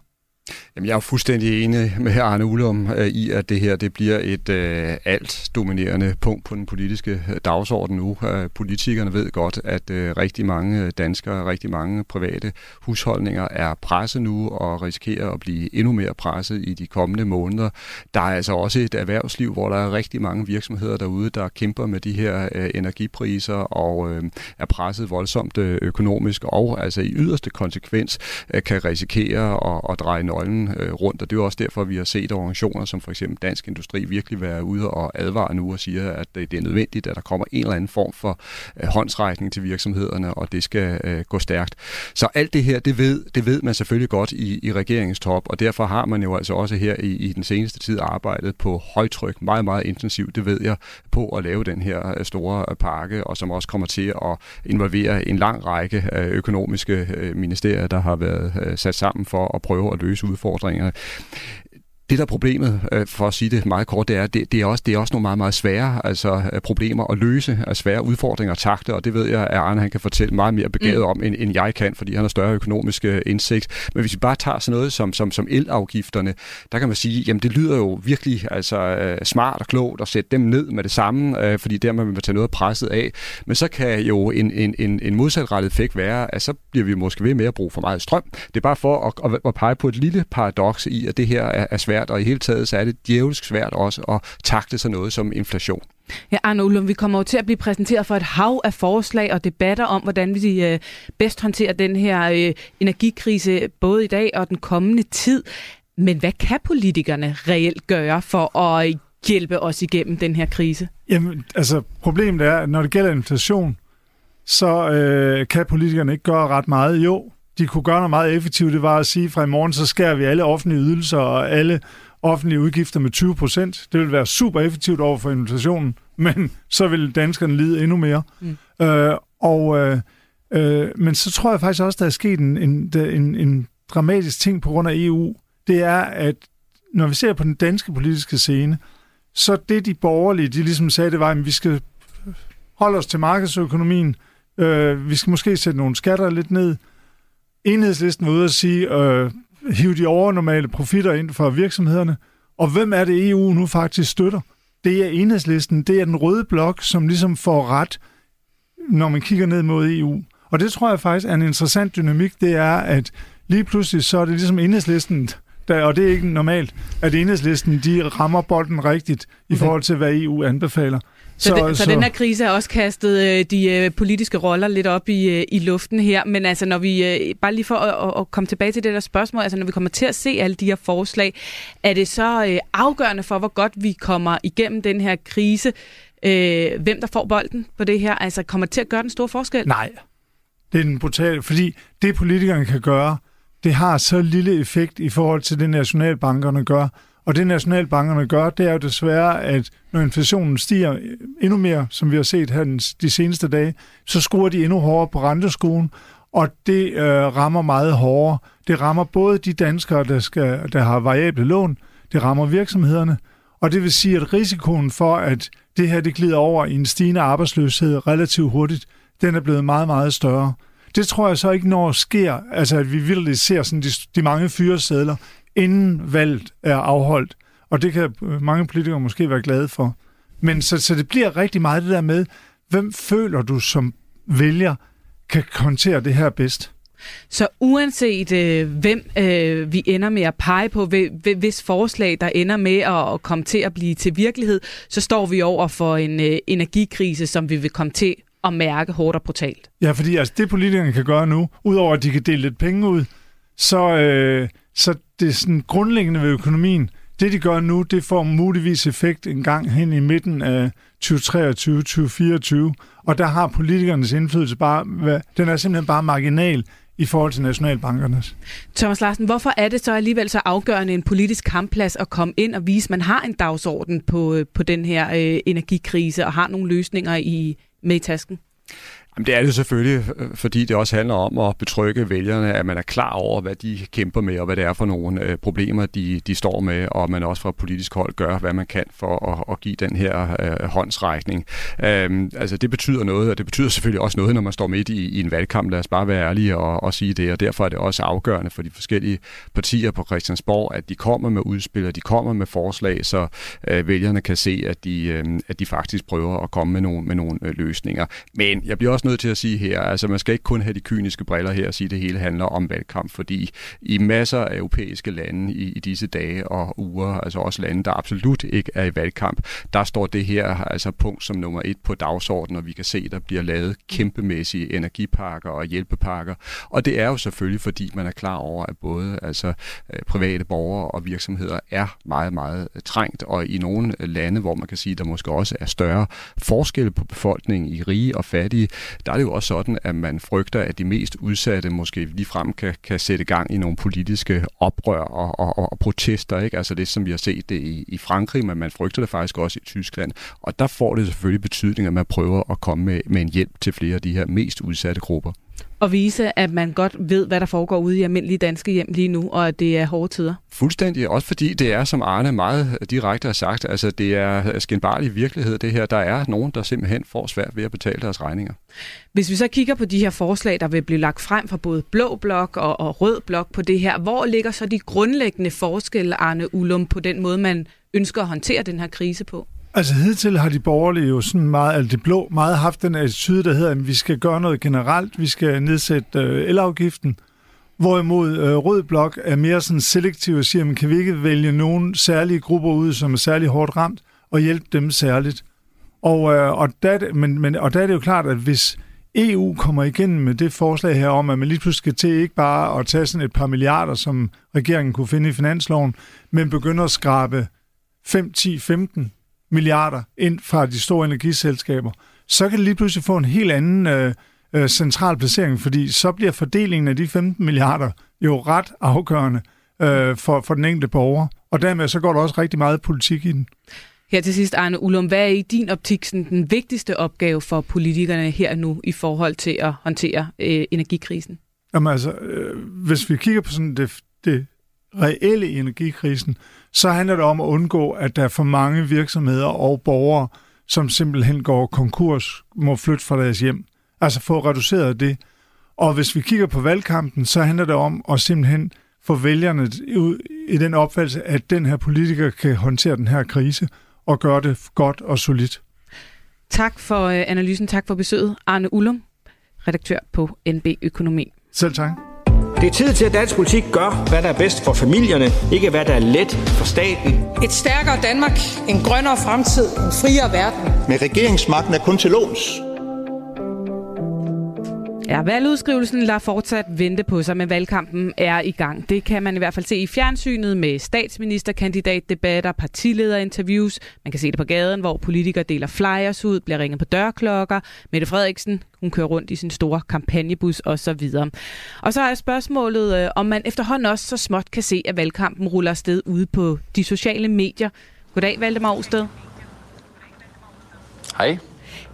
Jamen, jeg er fuldstændig enig med Arne Ullum øh, i, at det her det bliver et øh, alt dominerende punkt på den politiske øh, dagsorden nu. Øh, politikerne ved godt, at øh, rigtig mange danskere, rigtig mange private husholdninger er presset nu og risikerer at blive endnu mere presset i de kommende måneder. Der er altså også et erhvervsliv, hvor der er rigtig mange virksomheder derude, der kæmper med de her øh, energipriser og øh, er presset voldsomt øh, økonomisk og altså i yderste konsekvens øh, kan risikere at, at dreje nøglen øh, rundt, og det er jo også derfor, vi har set organisationer som for eksempel Dansk Industri virkelig være ude og advare nu og siger, at det er nødvendigt, at der kommer en eller anden form for øh, håndsrækning til virksomhederne, og det skal øh, gå stærkt. Så alt det her, det ved, det ved man selvfølgelig godt i, i regeringens top, og derfor har man jo altså også her i, i den seneste tid arbejdet på højtryk, meget, meget intensivt, det ved jeg, på at lave den her øh, store øh, pakke, og som også kommer til at involvere en lang række øh, økonomiske ministerier, der har været sat sammen for at prøve at løse udfordringer. Det, der er problemet, øh, for at sige det meget kort, det er, det, det er, også, det er også nogle meget, meget svære altså, øh, problemer at løse, at svære udfordringer at takte, og det ved jeg, at Arne han kan fortælle meget mere begavet mm. om, end, end jeg kan, fordi han har større økonomisk øh, indsigt. Men hvis vi bare tager sådan noget som, som, som elafgifterne, der kan man sige, jamen det lyder jo virkelig altså, smart og klogt at sætte dem ned med det samme, fordi dermed vil man tage noget presset af. Men så kan jo en, en, en, en modsatrettet effekt være, at så bliver vi måske ved med at bruge for meget strøm. Det er bare for at, at, at pege på et lille paradoks i, at det her er, er svært svært, og i hele taget så er det djævelsk svært også at takle sådan noget som inflation. Ja, Arne Ullum, vi kommer jo til at blive præsenteret for et hav af forslag og debatter om, hvordan vi øh, bedst håndterer den her øh, energikrise, både i dag og den kommende tid. Men hvad kan politikerne reelt gøre for at hjælpe os igennem den her krise? Jamen, altså problemet er, at når det gælder inflation, så øh, kan politikerne ikke gøre ret meget. Jo, de kunne gøre noget meget effektivt, det var at sige, at fra i morgen, så skærer vi alle offentlige ydelser og alle offentlige udgifter med 20 procent. Det vil være super effektivt over for inflationen, [laughs] men så vil danskerne lide endnu mere. Mm. Øh, og, øh, øh, men så tror jeg faktisk også, der er sket en, en, en, en dramatisk ting på grund af EU. Det er, at når vi ser på den danske politiske scene, så det de borgerlige, de ligesom sagde, det var, at vi skal holde os til markedsøkonomien, øh, vi skal måske sætte nogle skatter lidt ned, enhedslisten var ude at sige, øh, hive de overnormale profitter ind for virksomhederne. Og hvem er det, EU nu faktisk støtter? Det er enhedslisten, det er den røde blok, som ligesom får ret, når man kigger ned mod EU. Og det tror jeg faktisk er en interessant dynamik, det er, at lige pludselig så er det ligesom enhedslisten, der, og det er ikke normalt, at enhedslisten de rammer bolden rigtigt i forhold til, hvad EU anbefaler. Så, så, det, så, så den her krise har også kastet øh, de øh, politiske roller lidt op i, øh, i luften her. Men altså, når vi, øh, bare lige for at, at, at komme tilbage til det der spørgsmål, altså når vi kommer til at se alle de her forslag, er det så øh, afgørende for, hvor godt vi kommer igennem den her krise, øh, hvem der får bolden på det her? Altså, kommer det til at gøre den store forskel? Nej, det er den brutale, fordi det politikerne kan gøre, det har så lille effekt i forhold til det, nationalbankerne gør. Og det nationalbankerne gør, det er jo desværre, at når inflationen stiger endnu mere, som vi har set her de seneste dage, så skruer de endnu hårdere på renteskuen, og det øh, rammer meget hårdere. Det rammer både de danskere, der, skal, der har variable lån, det rammer virksomhederne, og det vil sige, at risikoen for, at det her det glider over i en stigende arbejdsløshed relativt hurtigt, den er blevet meget, meget større. Det tror jeg så ikke, når sker, altså at vi virkelig ser sådan de, de mange fyresedler, inden valget er afholdt. Og det kan mange politikere måske være glade for. Men så, så det bliver rigtig meget det der med, hvem føler du som vælger kan håndtere det her bedst? Så uanset øh, hvem øh, vi ender med at pege på, hvis forslag der ender med at komme til at blive til virkelighed, så står vi over for en øh, energikrise, som vi vil komme til at mærke hårdt og brutalt. Ja, fordi altså, det politikerne kan gøre nu, udover at de kan dele lidt penge ud, så, øh, så det er sådan grundlæggende ved økonomien. Det, de gør nu, det får muligvis effekt en gang hen i midten af 2023-2024, og der har politikernes indflydelse bare, den er simpelthen bare marginal i forhold til nationalbankernes. Thomas Larsen, hvorfor er det så alligevel så afgørende en politisk kampplads at komme ind og vise, at man har en dagsorden på, øh, på den her øh, energikrise og har nogle løsninger i, med i tasken? Jamen, det er det selvfølgelig, øh, fordi det også handler om at betrygge vælgerne, at man er klar over, hvad de kæmper med, og hvad det er for nogle øh, problemer, de, de står med, og man også fra politisk hold gør, hvad man kan for at, at give den her øh, håndsrækning. Øhm, altså, det betyder noget, og det betyder selvfølgelig også noget, når man står midt i, i en valgkamp. Lad os bare være ærlige og, og sige det, og derfor er det også afgørende for de forskellige partier på Christiansborg, at de kommer med udspil, og de kommer med forslag, så øh, vælgerne kan se, at de, øh, at de faktisk prøver at komme med nogle, med nogle øh, løsninger. Men jeg bliver også nødt til at sige her, altså man skal ikke kun have de kyniske briller her og sige, at det hele handler om valgkamp, fordi i masser af europæiske lande i, i disse dage og uger, altså også lande, der absolut ikke er i valgkamp, der står det her altså punkt som nummer et på dagsordenen, og vi kan se, at der bliver lavet kæmpemæssige energiparker og hjælpepakker, og det er jo selvfølgelig, fordi man er klar over, at både altså, øh, private borgere og virksomheder er meget, meget øh, trængt, og i nogle lande, hvor man kan sige, at der måske også er større forskelle på befolkningen i rige og fattige, der er det jo også sådan, at man frygter, at de mest udsatte måske ligefrem kan, kan sætte gang i nogle politiske oprør og, og, og protester. Ikke? Altså det, som vi har set det i, i Frankrig, men man frygter det faktisk også i Tyskland. Og der får det selvfølgelig betydning, at man prøver at komme med, med en hjælp til flere af de her mest udsatte grupper og vise, at man godt ved, hvad der foregår ude i almindelige danske hjem lige nu, og at det er hårde tider. Fuldstændig, også fordi det er, som Arne meget direkte har sagt, altså det er skinbarlig virkelighed det her. Der er nogen, der simpelthen får svært ved at betale deres regninger. Hvis vi så kigger på de her forslag, der vil blive lagt frem fra både blå blok og, og rød blok på det her, hvor ligger så de grundlæggende forskelle, Arne Ullum, på den måde, man ønsker at håndtere den her krise på? Altså hidtil har de borgerlige jo sådan meget, altså det blå, meget haft den attitude, der hedder, at vi skal gøre noget generelt, vi skal nedsætte øh, elafgiften, hvorimod øh, Rød Blok er mere sådan selektiv og siger, at kan vi ikke vælge nogle særlige grupper ud, som er særlig hårdt ramt, og hjælpe dem særligt. Og, øh, og, der, men, men, og der er det jo klart, at hvis EU kommer igennem med det forslag her om, at man lige pludselig skal til ikke bare at tage sådan et par milliarder, som regeringen kunne finde i finansloven, men begynder at skrabe 5, 10, 15 milliarder ind fra de store energiselskaber, så kan det lige pludselig få en helt anden øh, øh, central placering, fordi så bliver fordelingen af de 15 milliarder jo ret afgørende øh, for, for den enkelte borger, og dermed så går der også rigtig meget politik i den. Her til sidst, Arne Ullum, hvad er i din optik sådan, den vigtigste opgave for politikerne her nu i forhold til at håndtere øh, energikrisen? Jamen altså, øh, hvis vi kigger på sådan det, det reelle energikrisen, så handler det om at undgå, at der er for mange virksomheder og borgere, som simpelthen går konkurs, må flytte fra deres hjem. Altså få reduceret det. Og hvis vi kigger på valgkampen, så handler det om at simpelthen få vælgerne ud i den opfattelse, at den her politiker kan håndtere den her krise og gøre det godt og solidt. Tak for øh, analysen. Tak for besøget. Arne Ullum, redaktør på NB Økonomi. Selv tak. Det er tid til, at dansk politik gør, hvad der er bedst for familierne, ikke hvad der er let for staten. Et stærkere Danmark, en grønnere fremtid, en friere verden. Med regeringsmagten er kun til låns. Ja, valgudskrivelsen lader fortsat vente på sig, men valgkampen er i gang. Det kan man i hvert fald se i fjernsynet med statsministerkandidatdebatter, partilederinterviews. Man kan se det på gaden, hvor politikere deler flyers ud, bliver ringet på dørklokker. Mette Frederiksen, hun kører rundt i sin store kampagnebus osv. Og så er spørgsmålet, øh, om man efterhånden også så småt kan se, at valgkampen ruller afsted ude på de sociale medier. Goddag, Valdemar Osted. Hej.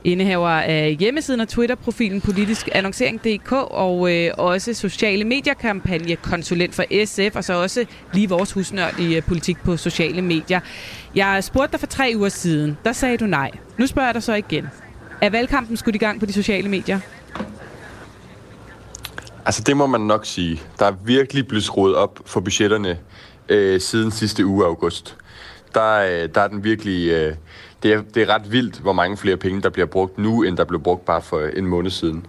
Indehaver af hjemmesiden og Twitter-profilen politisk annoncering.dk og øh, også sociale medier-kampagne konsulent for SF, og så også lige vores husnørd i øh, politik på sociale medier. Jeg spurgte dig for tre uger siden, der sagde du nej. Nu spørger jeg dig så igen. Er valgkampen skudt i gang på de sociale medier? Altså det må man nok sige. Der er virkelig blevet skruet op for budgetterne øh, siden sidste uge af august. Der, øh, der er den virkelig... Øh, det, er, det er ret vildt, hvor mange flere penge, der bliver brugt nu, end der blev brugt bare for en måned siden.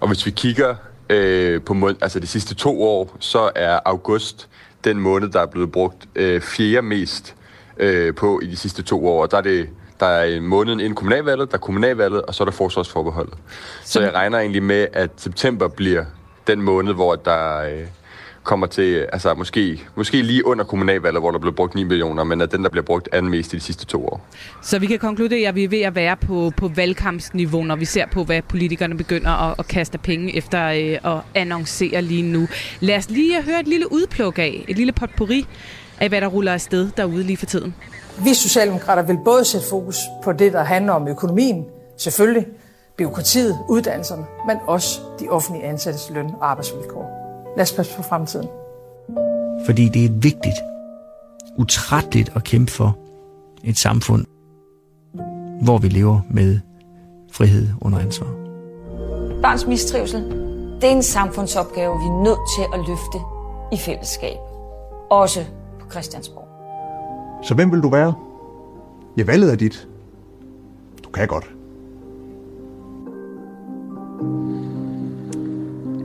Og hvis vi kigger øh, på må- altså de sidste to år, så er august den måned, der er blevet brugt øh, fjerde mest øh, på i de sidste to år. Og der er det der er måneden inden kommunalvalget, der er kommunalvalget, og så er der forsvarsforbeholdet. Så jeg regner egentlig med, at september bliver den måned, hvor der øh, kommer til, altså måske, måske lige under kommunalvalget, hvor der blev brugt 9 millioner, men at den, der bliver brugt anden mest i de sidste to år. Så vi kan konkludere, at vi er ved at være på, på valgkampsniveau, når vi ser på, hvad politikerne begynder at, at kaste penge efter øh, at annoncere lige nu. Lad os lige høre et lille udpluk af, et lille potpourri af, hvad der ruller afsted derude lige for tiden. Vi Socialdemokrater vil både sætte fokus på det, der handler om økonomien, selvfølgelig, byråkratiet, uddannelserne, men også de offentlige ansattes løn og arbejdsvilkår. Lad os passe på fremtiden. Fordi det er vigtigt, utrætteligt at kæmpe for et samfund, hvor vi lever med frihed under ansvar. Børns mistrivsel, det er en samfundsopgave, vi er nødt til at løfte i fællesskab. Også på Christiansborg. Så hvem vil du være? Ja, valget er dit. Du kan godt.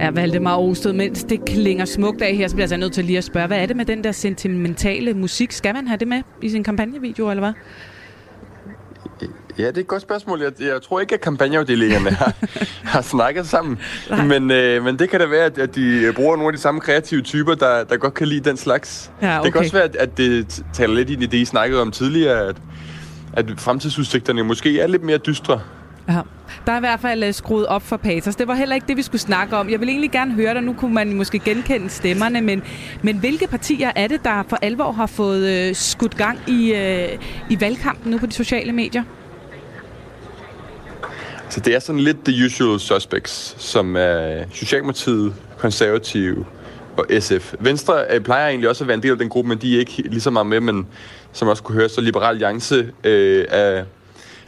Ja, Valdemar Osted, mens det klinger smukt af her, så bliver jeg altså nødt til lige at spørge, hvad er det med den der sentimentale musik? Skal man have det med i sin kampagnevideo, eller hvad? Ja, det er et godt spørgsmål. Jeg, jeg tror ikke, at kampagneafdelingerne har, [laughs] har snakket sammen. Men, øh, men det kan da være, at, at de bruger nogle af de samme kreative typer, der, der godt kan lide den slags. Ja, okay. Det kan også være, at, at det taler lidt ind i det, I snakkede om tidligere, at, at fremtidsudsigterne måske er lidt mere dystre. Ja. Der er i hvert fald øh, skruet op for patos. Det var heller ikke det, vi skulle snakke om. Jeg vil egentlig gerne høre dig. Nu kunne man måske genkende stemmerne, men, men hvilke partier er det, der for alvor har fået øh, skudt gang i, øh, i valgkampen nu på de sociale medier? Så det er sådan lidt the usual suspects, som er Socialdemokratiet, Konservative og SF. Venstre øh, plejer egentlig også at være en del af den gruppe, men de er ikke lige så meget med, men som også kunne høre, så Liberal Alliance øh, er,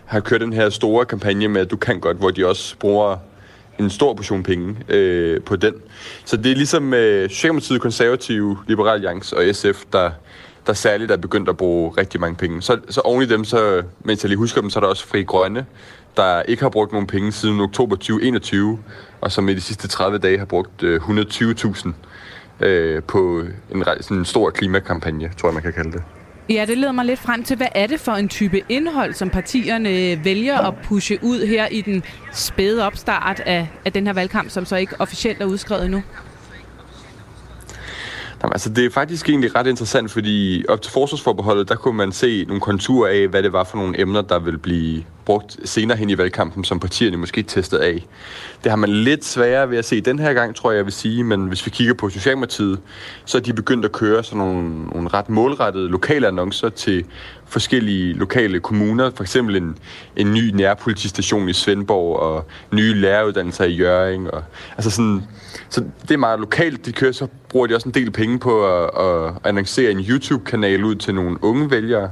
har kørt den her store kampagne med, at du kan godt, hvor de også bruger en stor portion penge øh, på den. Så det er ligesom øh, Socialdemokratiet, Konservative, Liberal Alliance og SF, der, der særligt er begyndt at bruge rigtig mange penge. Så, så oven i dem, så, mens jeg lige husker dem, så er der også Fri Grønne, der ikke har brugt nogen penge siden oktober 2021, og som i de sidste 30 dage har brugt øh, 120.000 øh, på en, sådan en stor klimakampagne, tror jeg, man kan kalde det. Ja, det leder mig lidt frem til, hvad er det for en type indhold, som partierne øh, vælger at pushe ud her i den spæde opstart af, af den her valgkamp, som så ikke officielt er udskrevet nu? Jamen, altså, det er faktisk egentlig ret interessant, fordi op til forsvarsforbeholdet, der kunne man se nogle konturer af, hvad det var for nogle emner, der ville blive brugt senere hen i valgkampen, som partierne måske testede af. Det har man lidt sværere ved at se den her gang, tror jeg, jeg vil sige, men hvis vi kigger på Socialdemokratiet, så er de begyndt at køre sådan nogle, nogle ret målrettede lokale annoncer til forskellige lokale kommuner, for eksempel en, en ny nærpolitistation i Svendborg, og nye læreruddannelser i Jøring. Og, altså sådan, så det er meget lokalt, de kører, så bruger de også en del penge på at, at annoncere en YouTube-kanal ud til nogle unge vælgere.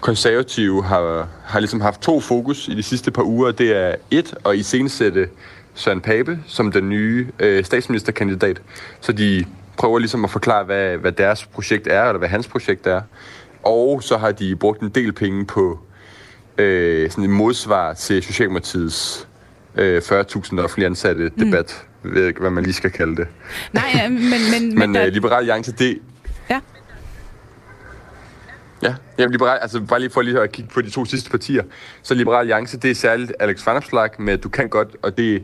Konservative har, har ligesom haft to fokus i de sidste par uger. Det er et, at iscenesætte Søren Pape som den nye øh, statsministerkandidat. Så de prøver ligesom at forklare, hvad, hvad deres projekt er, eller hvad hans projekt er. Og så har de brugt en del penge på øh, sådan en modsvar til Socialdemokratiets øh, 40.000 offentlige ansatte debat. Mm. Jeg ved ikke, hvad man lige skal kalde det. Nej, ja, men... Men, men, [laughs] men der... øh, Liberal Alliance, det... Ja. Ja, ja liberal, altså bare lige for lige at kigge på de to sidste partier. Så Liberal Alliance, det er særligt Alex Vanopslagh med Du kan godt, og det,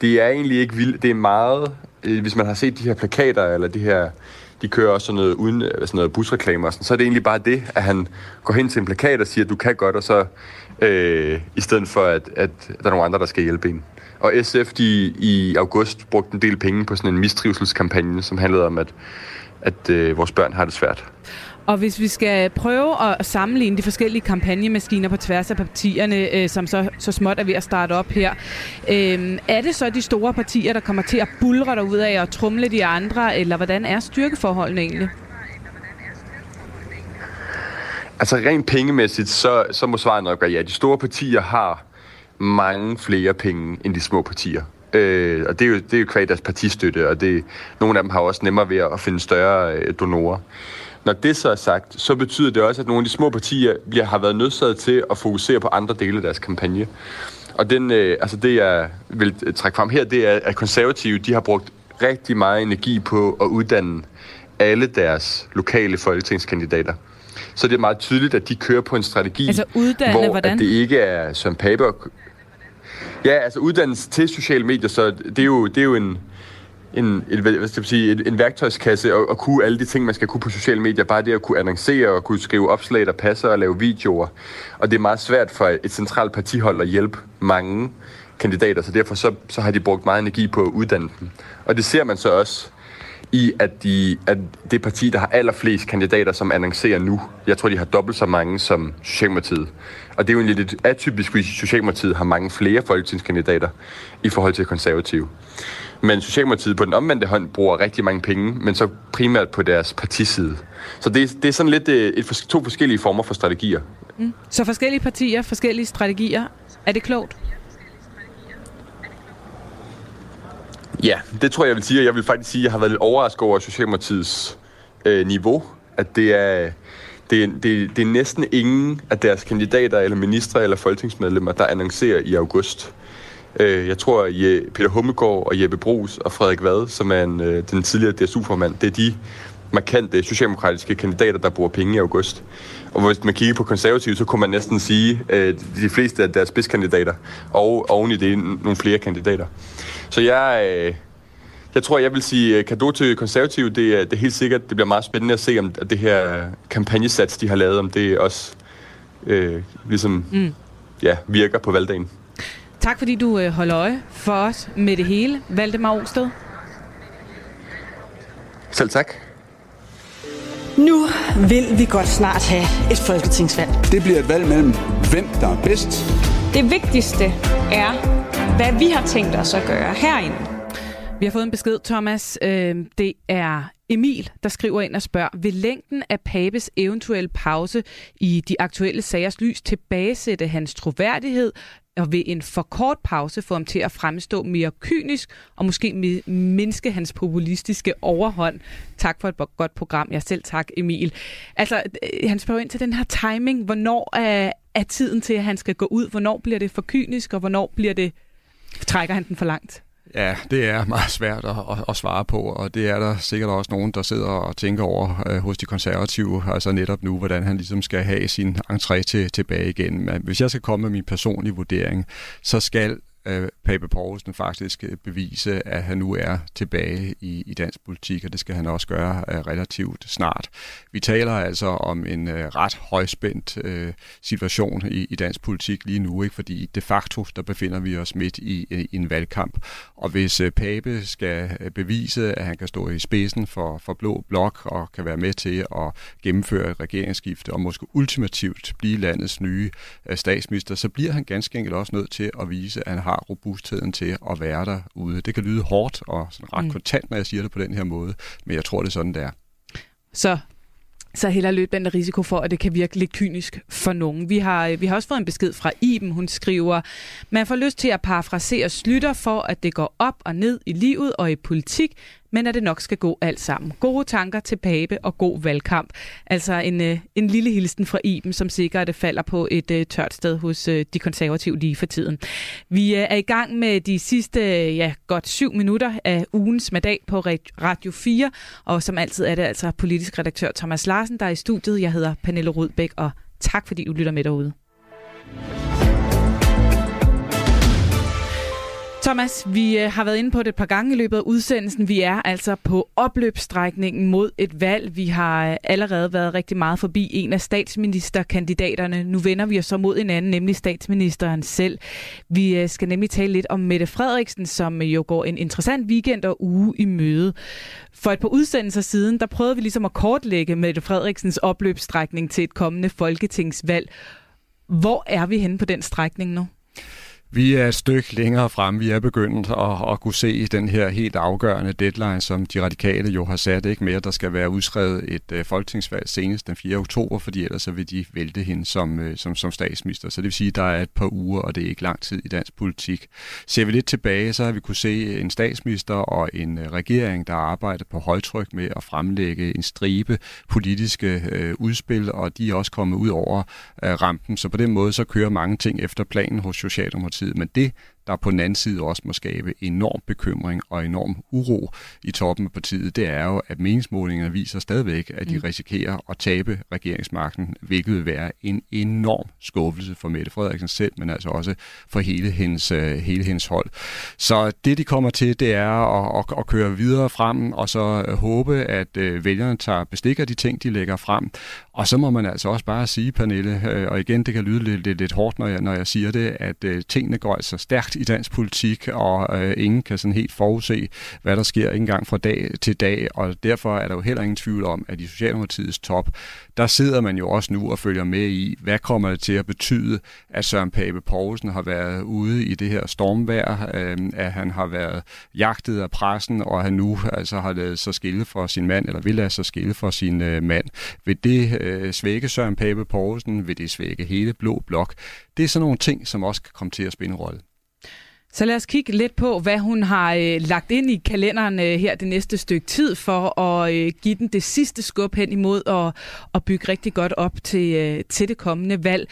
det er egentlig ikke vildt. Det er meget, øh, hvis man har set de her plakater, eller de her, de kører også sådan noget, uden, øh, sådan noget busreklamer, sådan, så er det egentlig bare det, at han går hen til en plakat og siger, at du kan godt, og så øh, i stedet for, at, at der er nogle andre, der skal hjælpe en. Og SF de, i august brugte en del penge på sådan en mistrivselskampagne, som handlede om, at, at øh, vores børn har det svært. Og hvis vi skal prøve at sammenligne de forskellige kampagnemaskiner på tværs af partierne, øh, som så, så småt er ved at starte op her, øh, er det så de store partier, der kommer til at bulre ud af og trumle de andre, eller hvordan er styrkeforholdene egentlig? Altså rent pengemæssigt, så, så må svaret nok være ja. De store partier har mange flere penge end de små partier. Øh, og det er, jo, det er jo kvad deres partistøtte, og det, nogle af dem har også nemmere ved at finde større øh, donorer. Når det så er sagt, så betyder det også, at nogle af de små partier bliver, har været nødsaget til at fokusere på andre dele af deres kampagne. Og den, øh, altså det, jeg vil trække frem her, det er, at konservative de har brugt rigtig meget energi på at uddanne alle deres lokale folketingskandidater. Så det er meget tydeligt, at de kører på en strategi, altså uddanne, hvor hvordan? At det ikke er Søren Pape. Ja, altså uddannelse til sociale medier, så det er jo, det er jo en, en, et, hvad skal man sige, en, en værktøjskasse og, og kunne alle de ting, man skal kunne på sociale medier. Bare det at kunne annoncere og kunne skrive opslag, der passer og lave videoer. Og det er meget svært for et centralt partihold at hjælpe mange kandidater, så derfor så, så har de brugt meget energi på at uddanne dem. Og det ser man så også i, at, de, at det parti, der har allerflest kandidater, som annoncerer nu, jeg tror, de har dobbelt så mange som Socialdemokratiet. Og det er jo egentlig lidt atypisk, fordi Socialdemokratiet har mange flere folketingskandidater i forhold til konservative. Men Socialdemokratiet på den omvendte hånd bruger rigtig mange penge, men så primært på deres partiside. Så det, det er sådan lidt øh, et, et, to forskellige former for strategier. Mm. Så forskellige partier, forskellige strategier. Er det klogt? Ja, det tror jeg, jeg vil sige. Jeg vil faktisk sige, at jeg har været lidt overrasket over Socialdemokratiets øh, niveau. At det er, det, er, det, det er næsten ingen af deres kandidater, eller ministre, eller folketingsmedlemmer, der annoncerer i august. Øh, jeg tror, at Peter Hummelgaard og Jeppe Brugs og Frederik Vad, som er en, øh, den tidligere DSU-formand, det er de markante socialdemokratiske kandidater, der bruger penge i august. Og hvis man kigger på konservative, så kunne man næsten sige, at de fleste af deres spidskandidater, og oven i det nogle flere kandidater. Så jeg, øh, jeg tror, jeg vil sige kado til konservative. Det er, det er helt sikkert, det bliver meget spændende at se, om det her kampagnesats, de har lavet, om det også øh, ligesom mm. ja, virker på valgdagen. Tak fordi du øh, holder øje for os med det hele. Valdemar Olsted. Selv tak. Nu vil vi godt snart have et folketingsvalg. Det bliver et valg mellem, hvem der er bedst. Det vigtigste er, hvad vi har tænkt os at gøre herinde. Vi har fået en besked, Thomas. Øhm, det er Emil, der skriver ind og spørger, vil længden af Papes eventuelle pause i de aktuelle sagers lys tilbagesætte hans troværdighed, og vil en for kort pause få ham til at fremstå mere kynisk og måske mindske hans populistiske overhånd. Tak for et godt program. Jeg selv tak, Emil. Altså, øh, han spørger ind til den her timing. Hvornår er, er tiden til, at han skal gå ud? Hvornår bliver det for kynisk, og hvornår bliver det trækker han den for langt? Ja, det er meget svært at, at, at svare på, og det er der sikkert også nogen, der sidder og tænker over øh, hos de konservative, altså netop nu, hvordan han ligesom skal have sin entré til, tilbage igen. Men hvis jeg skal komme med min personlige vurdering, så skal øh, Pape Poulsen faktisk øh, bevise, at han nu er tilbage i, i dansk politik, og det skal han også gøre øh, relativt snart. Vi taler altså om en øh, ret højspændt øh, situation i, i dansk politik lige nu, ikke? fordi de facto der befinder vi os midt i, i en valgkamp. Og hvis øh, Pape skal øh, bevise, at han kan stå i spidsen for, for Blå Blok og kan være med til at gennemføre et regeringsskifte og måske ultimativt blive landets nye øh, statsminister, så bliver han ganske enkelt også nødt til at vise, at han har har robustheden til at være derude. Det kan lyde hårdt og sådan ret mm. kontant, når jeg siger det på den her måde, men jeg tror, det er sådan, det er. Så så heller løbet en risiko for, at det kan virke lidt kynisk for nogen. Vi har, vi har også fået en besked fra Iben. Hun skriver, man får lyst til at parafrasere Slytter for, at det går op og ned i livet og i politik, men at det nok skal gå alt sammen. Gode tanker til Pape og god valgkamp. Altså en, øh, en lille hilsen fra Iben, som sikrer, at det falder på et øh, tørt sted hos øh, de konservative lige for tiden. Vi øh, er i gang med de sidste øh, ja, godt syv minutter af ugens mandag på Radio 4, og som altid er det altså politisk redaktør Thomas Larsen, der er i studiet. Jeg hedder Pernille Rudbæk, og tak fordi du lytter med derude. Thomas, vi øh, har været inde på det et par gange i løbet af udsendelsen. Vi er altså på opløbsstrækningen mod et valg. Vi har øh, allerede været rigtig meget forbi en af statsministerkandidaterne. Nu vender vi os så mod en anden, nemlig statsministeren selv. Vi øh, skal nemlig tale lidt om Mette Frederiksen, som jo går en interessant weekend og uge i møde. For et par udsendelser siden, der prøvede vi ligesom at kortlægge Mette Frederiksens opløbsstrækning til et kommende folketingsvalg. Hvor er vi henne på den strækning nu? Vi er et stykke længere frem. Vi er begyndt at, at kunne se den her helt afgørende deadline, som de radikale jo har sat ikke mere. Der skal være udskrevet et uh, folketingsvalg senest den 4. oktober, fordi ellers så vil de vælte hende som, uh, som, som statsminister. Så det vil sige, at der er et par uger, og det er ikke lang tid i dansk politik. Ser vi lidt tilbage, så har vi kunne se en statsminister og en uh, regering, der arbejder på højtryk med at fremlægge en stribe politiske uh, udspil, og de er også kommet ud over uh, rampen. Så på den måde så kører mange ting efter planen hos Socialdemokratiet politiet, Men det, der på den anden side også må skabe enorm bekymring og enorm uro i toppen af partiet, det er jo, at meningsmålingerne viser stadigvæk, at de mm. risikerer at tabe regeringsmagten, hvilket vil være en enorm skuffelse for Mette Frederiksen selv, men altså også for hele hendes, øh, hele hendes hold. Så det, de kommer til, det er at, at, at køre videre frem, og så øh, håbe, at øh, vælgerne tager bestik af de ting, de lægger frem. Og så må man altså også bare sige, Pernille, og igen, det kan lyde lidt, lidt, lidt hårdt, når jeg, når jeg siger det, at tingene går altså stærkt i dansk politik, og øh, ingen kan sådan helt forudse, hvad der sker ikke engang fra dag til dag, og derfor er der jo heller ingen tvivl om, at i Socialdemokratiets top, der sidder man jo også nu og følger med i, hvad kommer det til at betyde, at Søren Pape Poulsen har været ude i det her stormvær, øh, at han har været jagtet af pressen, og at han nu altså har lavet sig skille for sin mand, eller vil lade sig skille for sin øh, mand. Vil det øh, svække Søren Pape Poulsen? Vil det svække hele Blå Blok? Det er sådan nogle ting, som også kan komme til at spille en rolle. Så lad os kigge lidt på, hvad hun har øh, lagt ind i kalenderen øh, her det næste stykke tid, for at øh, give den det sidste skub hen imod at, at bygge rigtig godt op til, øh, til det kommende valg.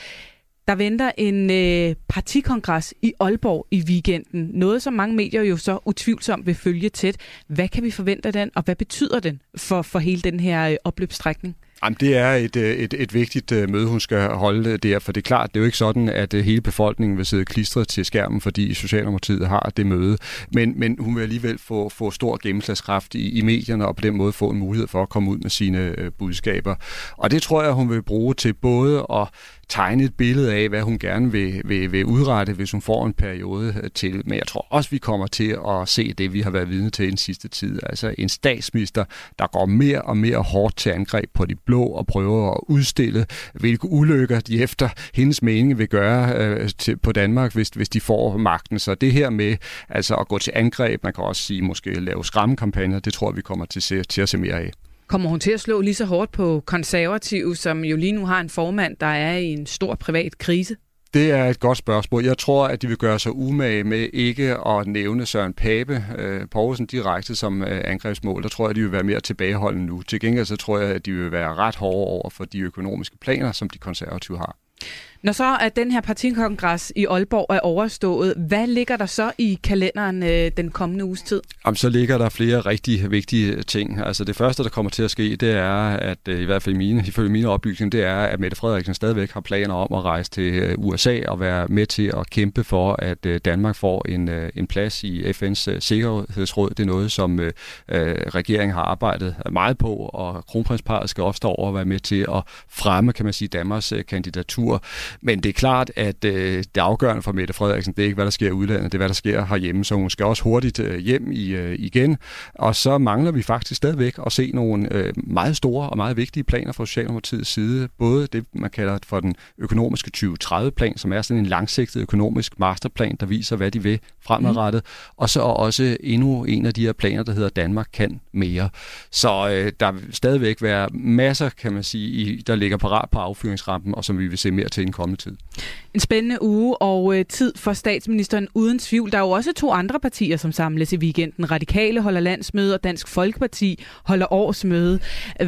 Der venter en øh, partikongres i Aalborg i weekenden. Noget, som mange medier jo så utvivlsomt vil følge tæt. Hvad kan vi forvente af den, og hvad betyder den for, for hele den her øh, opløbsstrækning? Jamen, det er et, øh, et, et vigtigt øh, møde, hun skal holde øh, der, for det er klart, det er jo ikke sådan, at hele befolkningen vil sidde klistret til skærmen, fordi Socialdemokratiet har det møde. Men, men hun vil alligevel få, få stor gennemslagskraft i, i medierne, og på den måde få en mulighed for at komme ud med sine budskaber. Og det tror jeg, hun vil bruge til både at tegne et billede af, hvad hun gerne vil, vil, vil udrette, hvis hun får en periode øh, til. Men jeg tror også, vi kommer til at se det, vi har været vidne til i den sidste tid. Altså en statsminister, der går mere og mere hårdt til angreb på de blå og prøver at udstille, hvilke ulykker de efter hendes mening vil gøre øh, til, på Danmark, hvis, hvis de får magten. Så det her med altså at gå til angreb, man kan også sige måske lave skræmmekampagner, det tror jeg, vi kommer til, se, til at se mere af. Kommer hun til at slå lige så hårdt på konservative, som jo lige nu har en formand, der er i en stor privat krise? Det er et godt spørgsmål. Jeg tror, at de vil gøre sig umage med ikke at nævne Søren Pape øh, Poulsen direkte som øh, angrebsmål. Der tror jeg, at de vil være mere tilbageholdende nu. Til gengæld så tror jeg, at de vil være ret hårde over for de økonomiske planer, som de konservative har. Når så at den her partikongres i Aalborg er overstået, hvad ligger der så i kalenderen øh, den kommende uges tid? Jamen, så ligger der flere rigtig vigtige ting. Altså det første, der kommer til at ske, det er, at øh, i hvert fald mine, ifølge mine oplysninger, det er, at Mette Frederiksen stadigvæk har planer om at rejse til øh, USA og være med til at kæmpe for, at øh, Danmark får en, en plads i FN's Sikkerhedsråd. Det er noget, som øh, regeringen har arbejdet meget på, og kronprinsparet skal også stå over og være med til at fremme, kan man sige, Danmarks kandidatur. Men det er klart, at øh, det afgørende for Mette Frederiksen, det er ikke, hvad der sker i udlandet, det er, hvad der sker herhjemme, så hun skal også hurtigt øh, hjem i, øh, igen. Og så mangler vi faktisk stadigvæk at se nogle øh, meget store og meget vigtige planer fra Socialdemokratiets side. Både det, man kalder for den økonomiske 2030-plan, som er sådan en langsigtet økonomisk masterplan, der viser, hvad de vil fremadrettet, mm. og så også endnu en af de her planer, der hedder Danmark kan mere. Så øh, der vil stadigvæk være masser, kan man sige, i, der ligger parat på affyringsrampen, og som vi vil se mere til i den kommende tid. En spændende uge og øh, tid for statsministeren uden tvivl. Der er jo også to andre partier, som samles i weekenden. Radikale holder landsmøde, og Dansk Folkeparti holder årsmøde.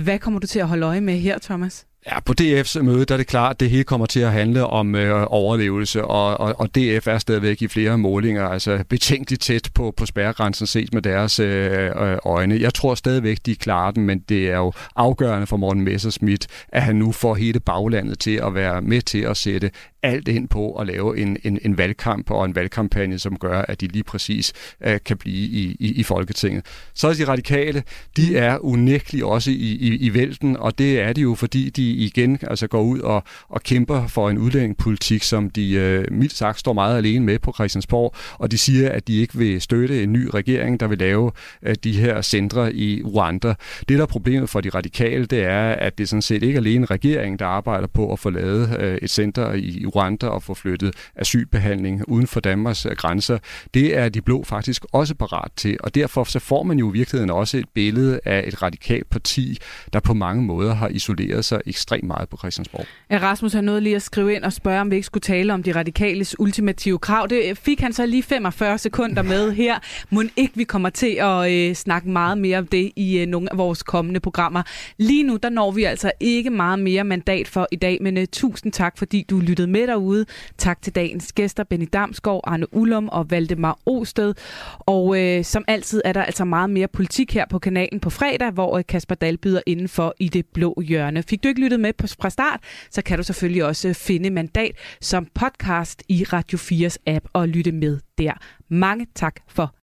Hvad kommer du til at holde øje med her, Thomas? Ja, på DF's møde der er det klart, at det hele kommer til at handle om øh, overlevelse, og, og, og DF er stadigvæk i flere målinger, altså betænkeligt tæt på, på spærregrænsen set med deres øh, øh, øjne. Jeg tror stadigvæk, de klarer den, men det er jo afgørende for Morten Messerschmidt, at han nu får hele baglandet til at være med til at sætte alt ind på at lave en, en, en valgkamp og en valgkampagne, som gør, at de lige præcis uh, kan blive i, i, i Folketinget. Så er de radikale, de er unægteligt også i, i, i vælten, og det er de jo, fordi de igen altså går ud og, og kæmper for en udlændingepolitik, som de uh, mildt sagt står meget alene med på Christiansborg, og de siger, at de ikke vil støtte en ny regering, der vil lave uh, de her centre i Rwanda. Det, der er problemet for de radikale, det er, at det sådan set ikke alene regeringen, der arbejder på at få lavet uh, et center i Rwanda og få flyttet asylbehandling uden for Danmarks øh, grænser. Det er de blå faktisk også parat til, og derfor så får man jo i virkeligheden også et billede af et radikalt parti, der på mange måder har isoleret sig ekstremt meget på Christiansborg. Rasmus har nået lige at skrive ind og spørge, om vi ikke skulle tale om de radikales ultimative krav. Det fik han så lige 45 sekunder med her. Må ikke vi kommer til at øh, snakke meget mere om det i øh, nogle af vores kommende programmer. Lige nu, der når vi altså ikke meget mere mandat for i dag, men øh, tusind tak, fordi du lyttede med derude. Tak til dagens gæster, Benny Damsgaard, Arne Ullum og Valdemar Osted. Og øh, som altid er der altså meget mere politik her på kanalen på fredag, hvor øh, Kasper Dahl byder indenfor i det blå hjørne. Fik du ikke lyttet med på, fra start, så kan du selvfølgelig også øh, finde mandat som podcast i Radio 4's app og lytte med der. Mange tak for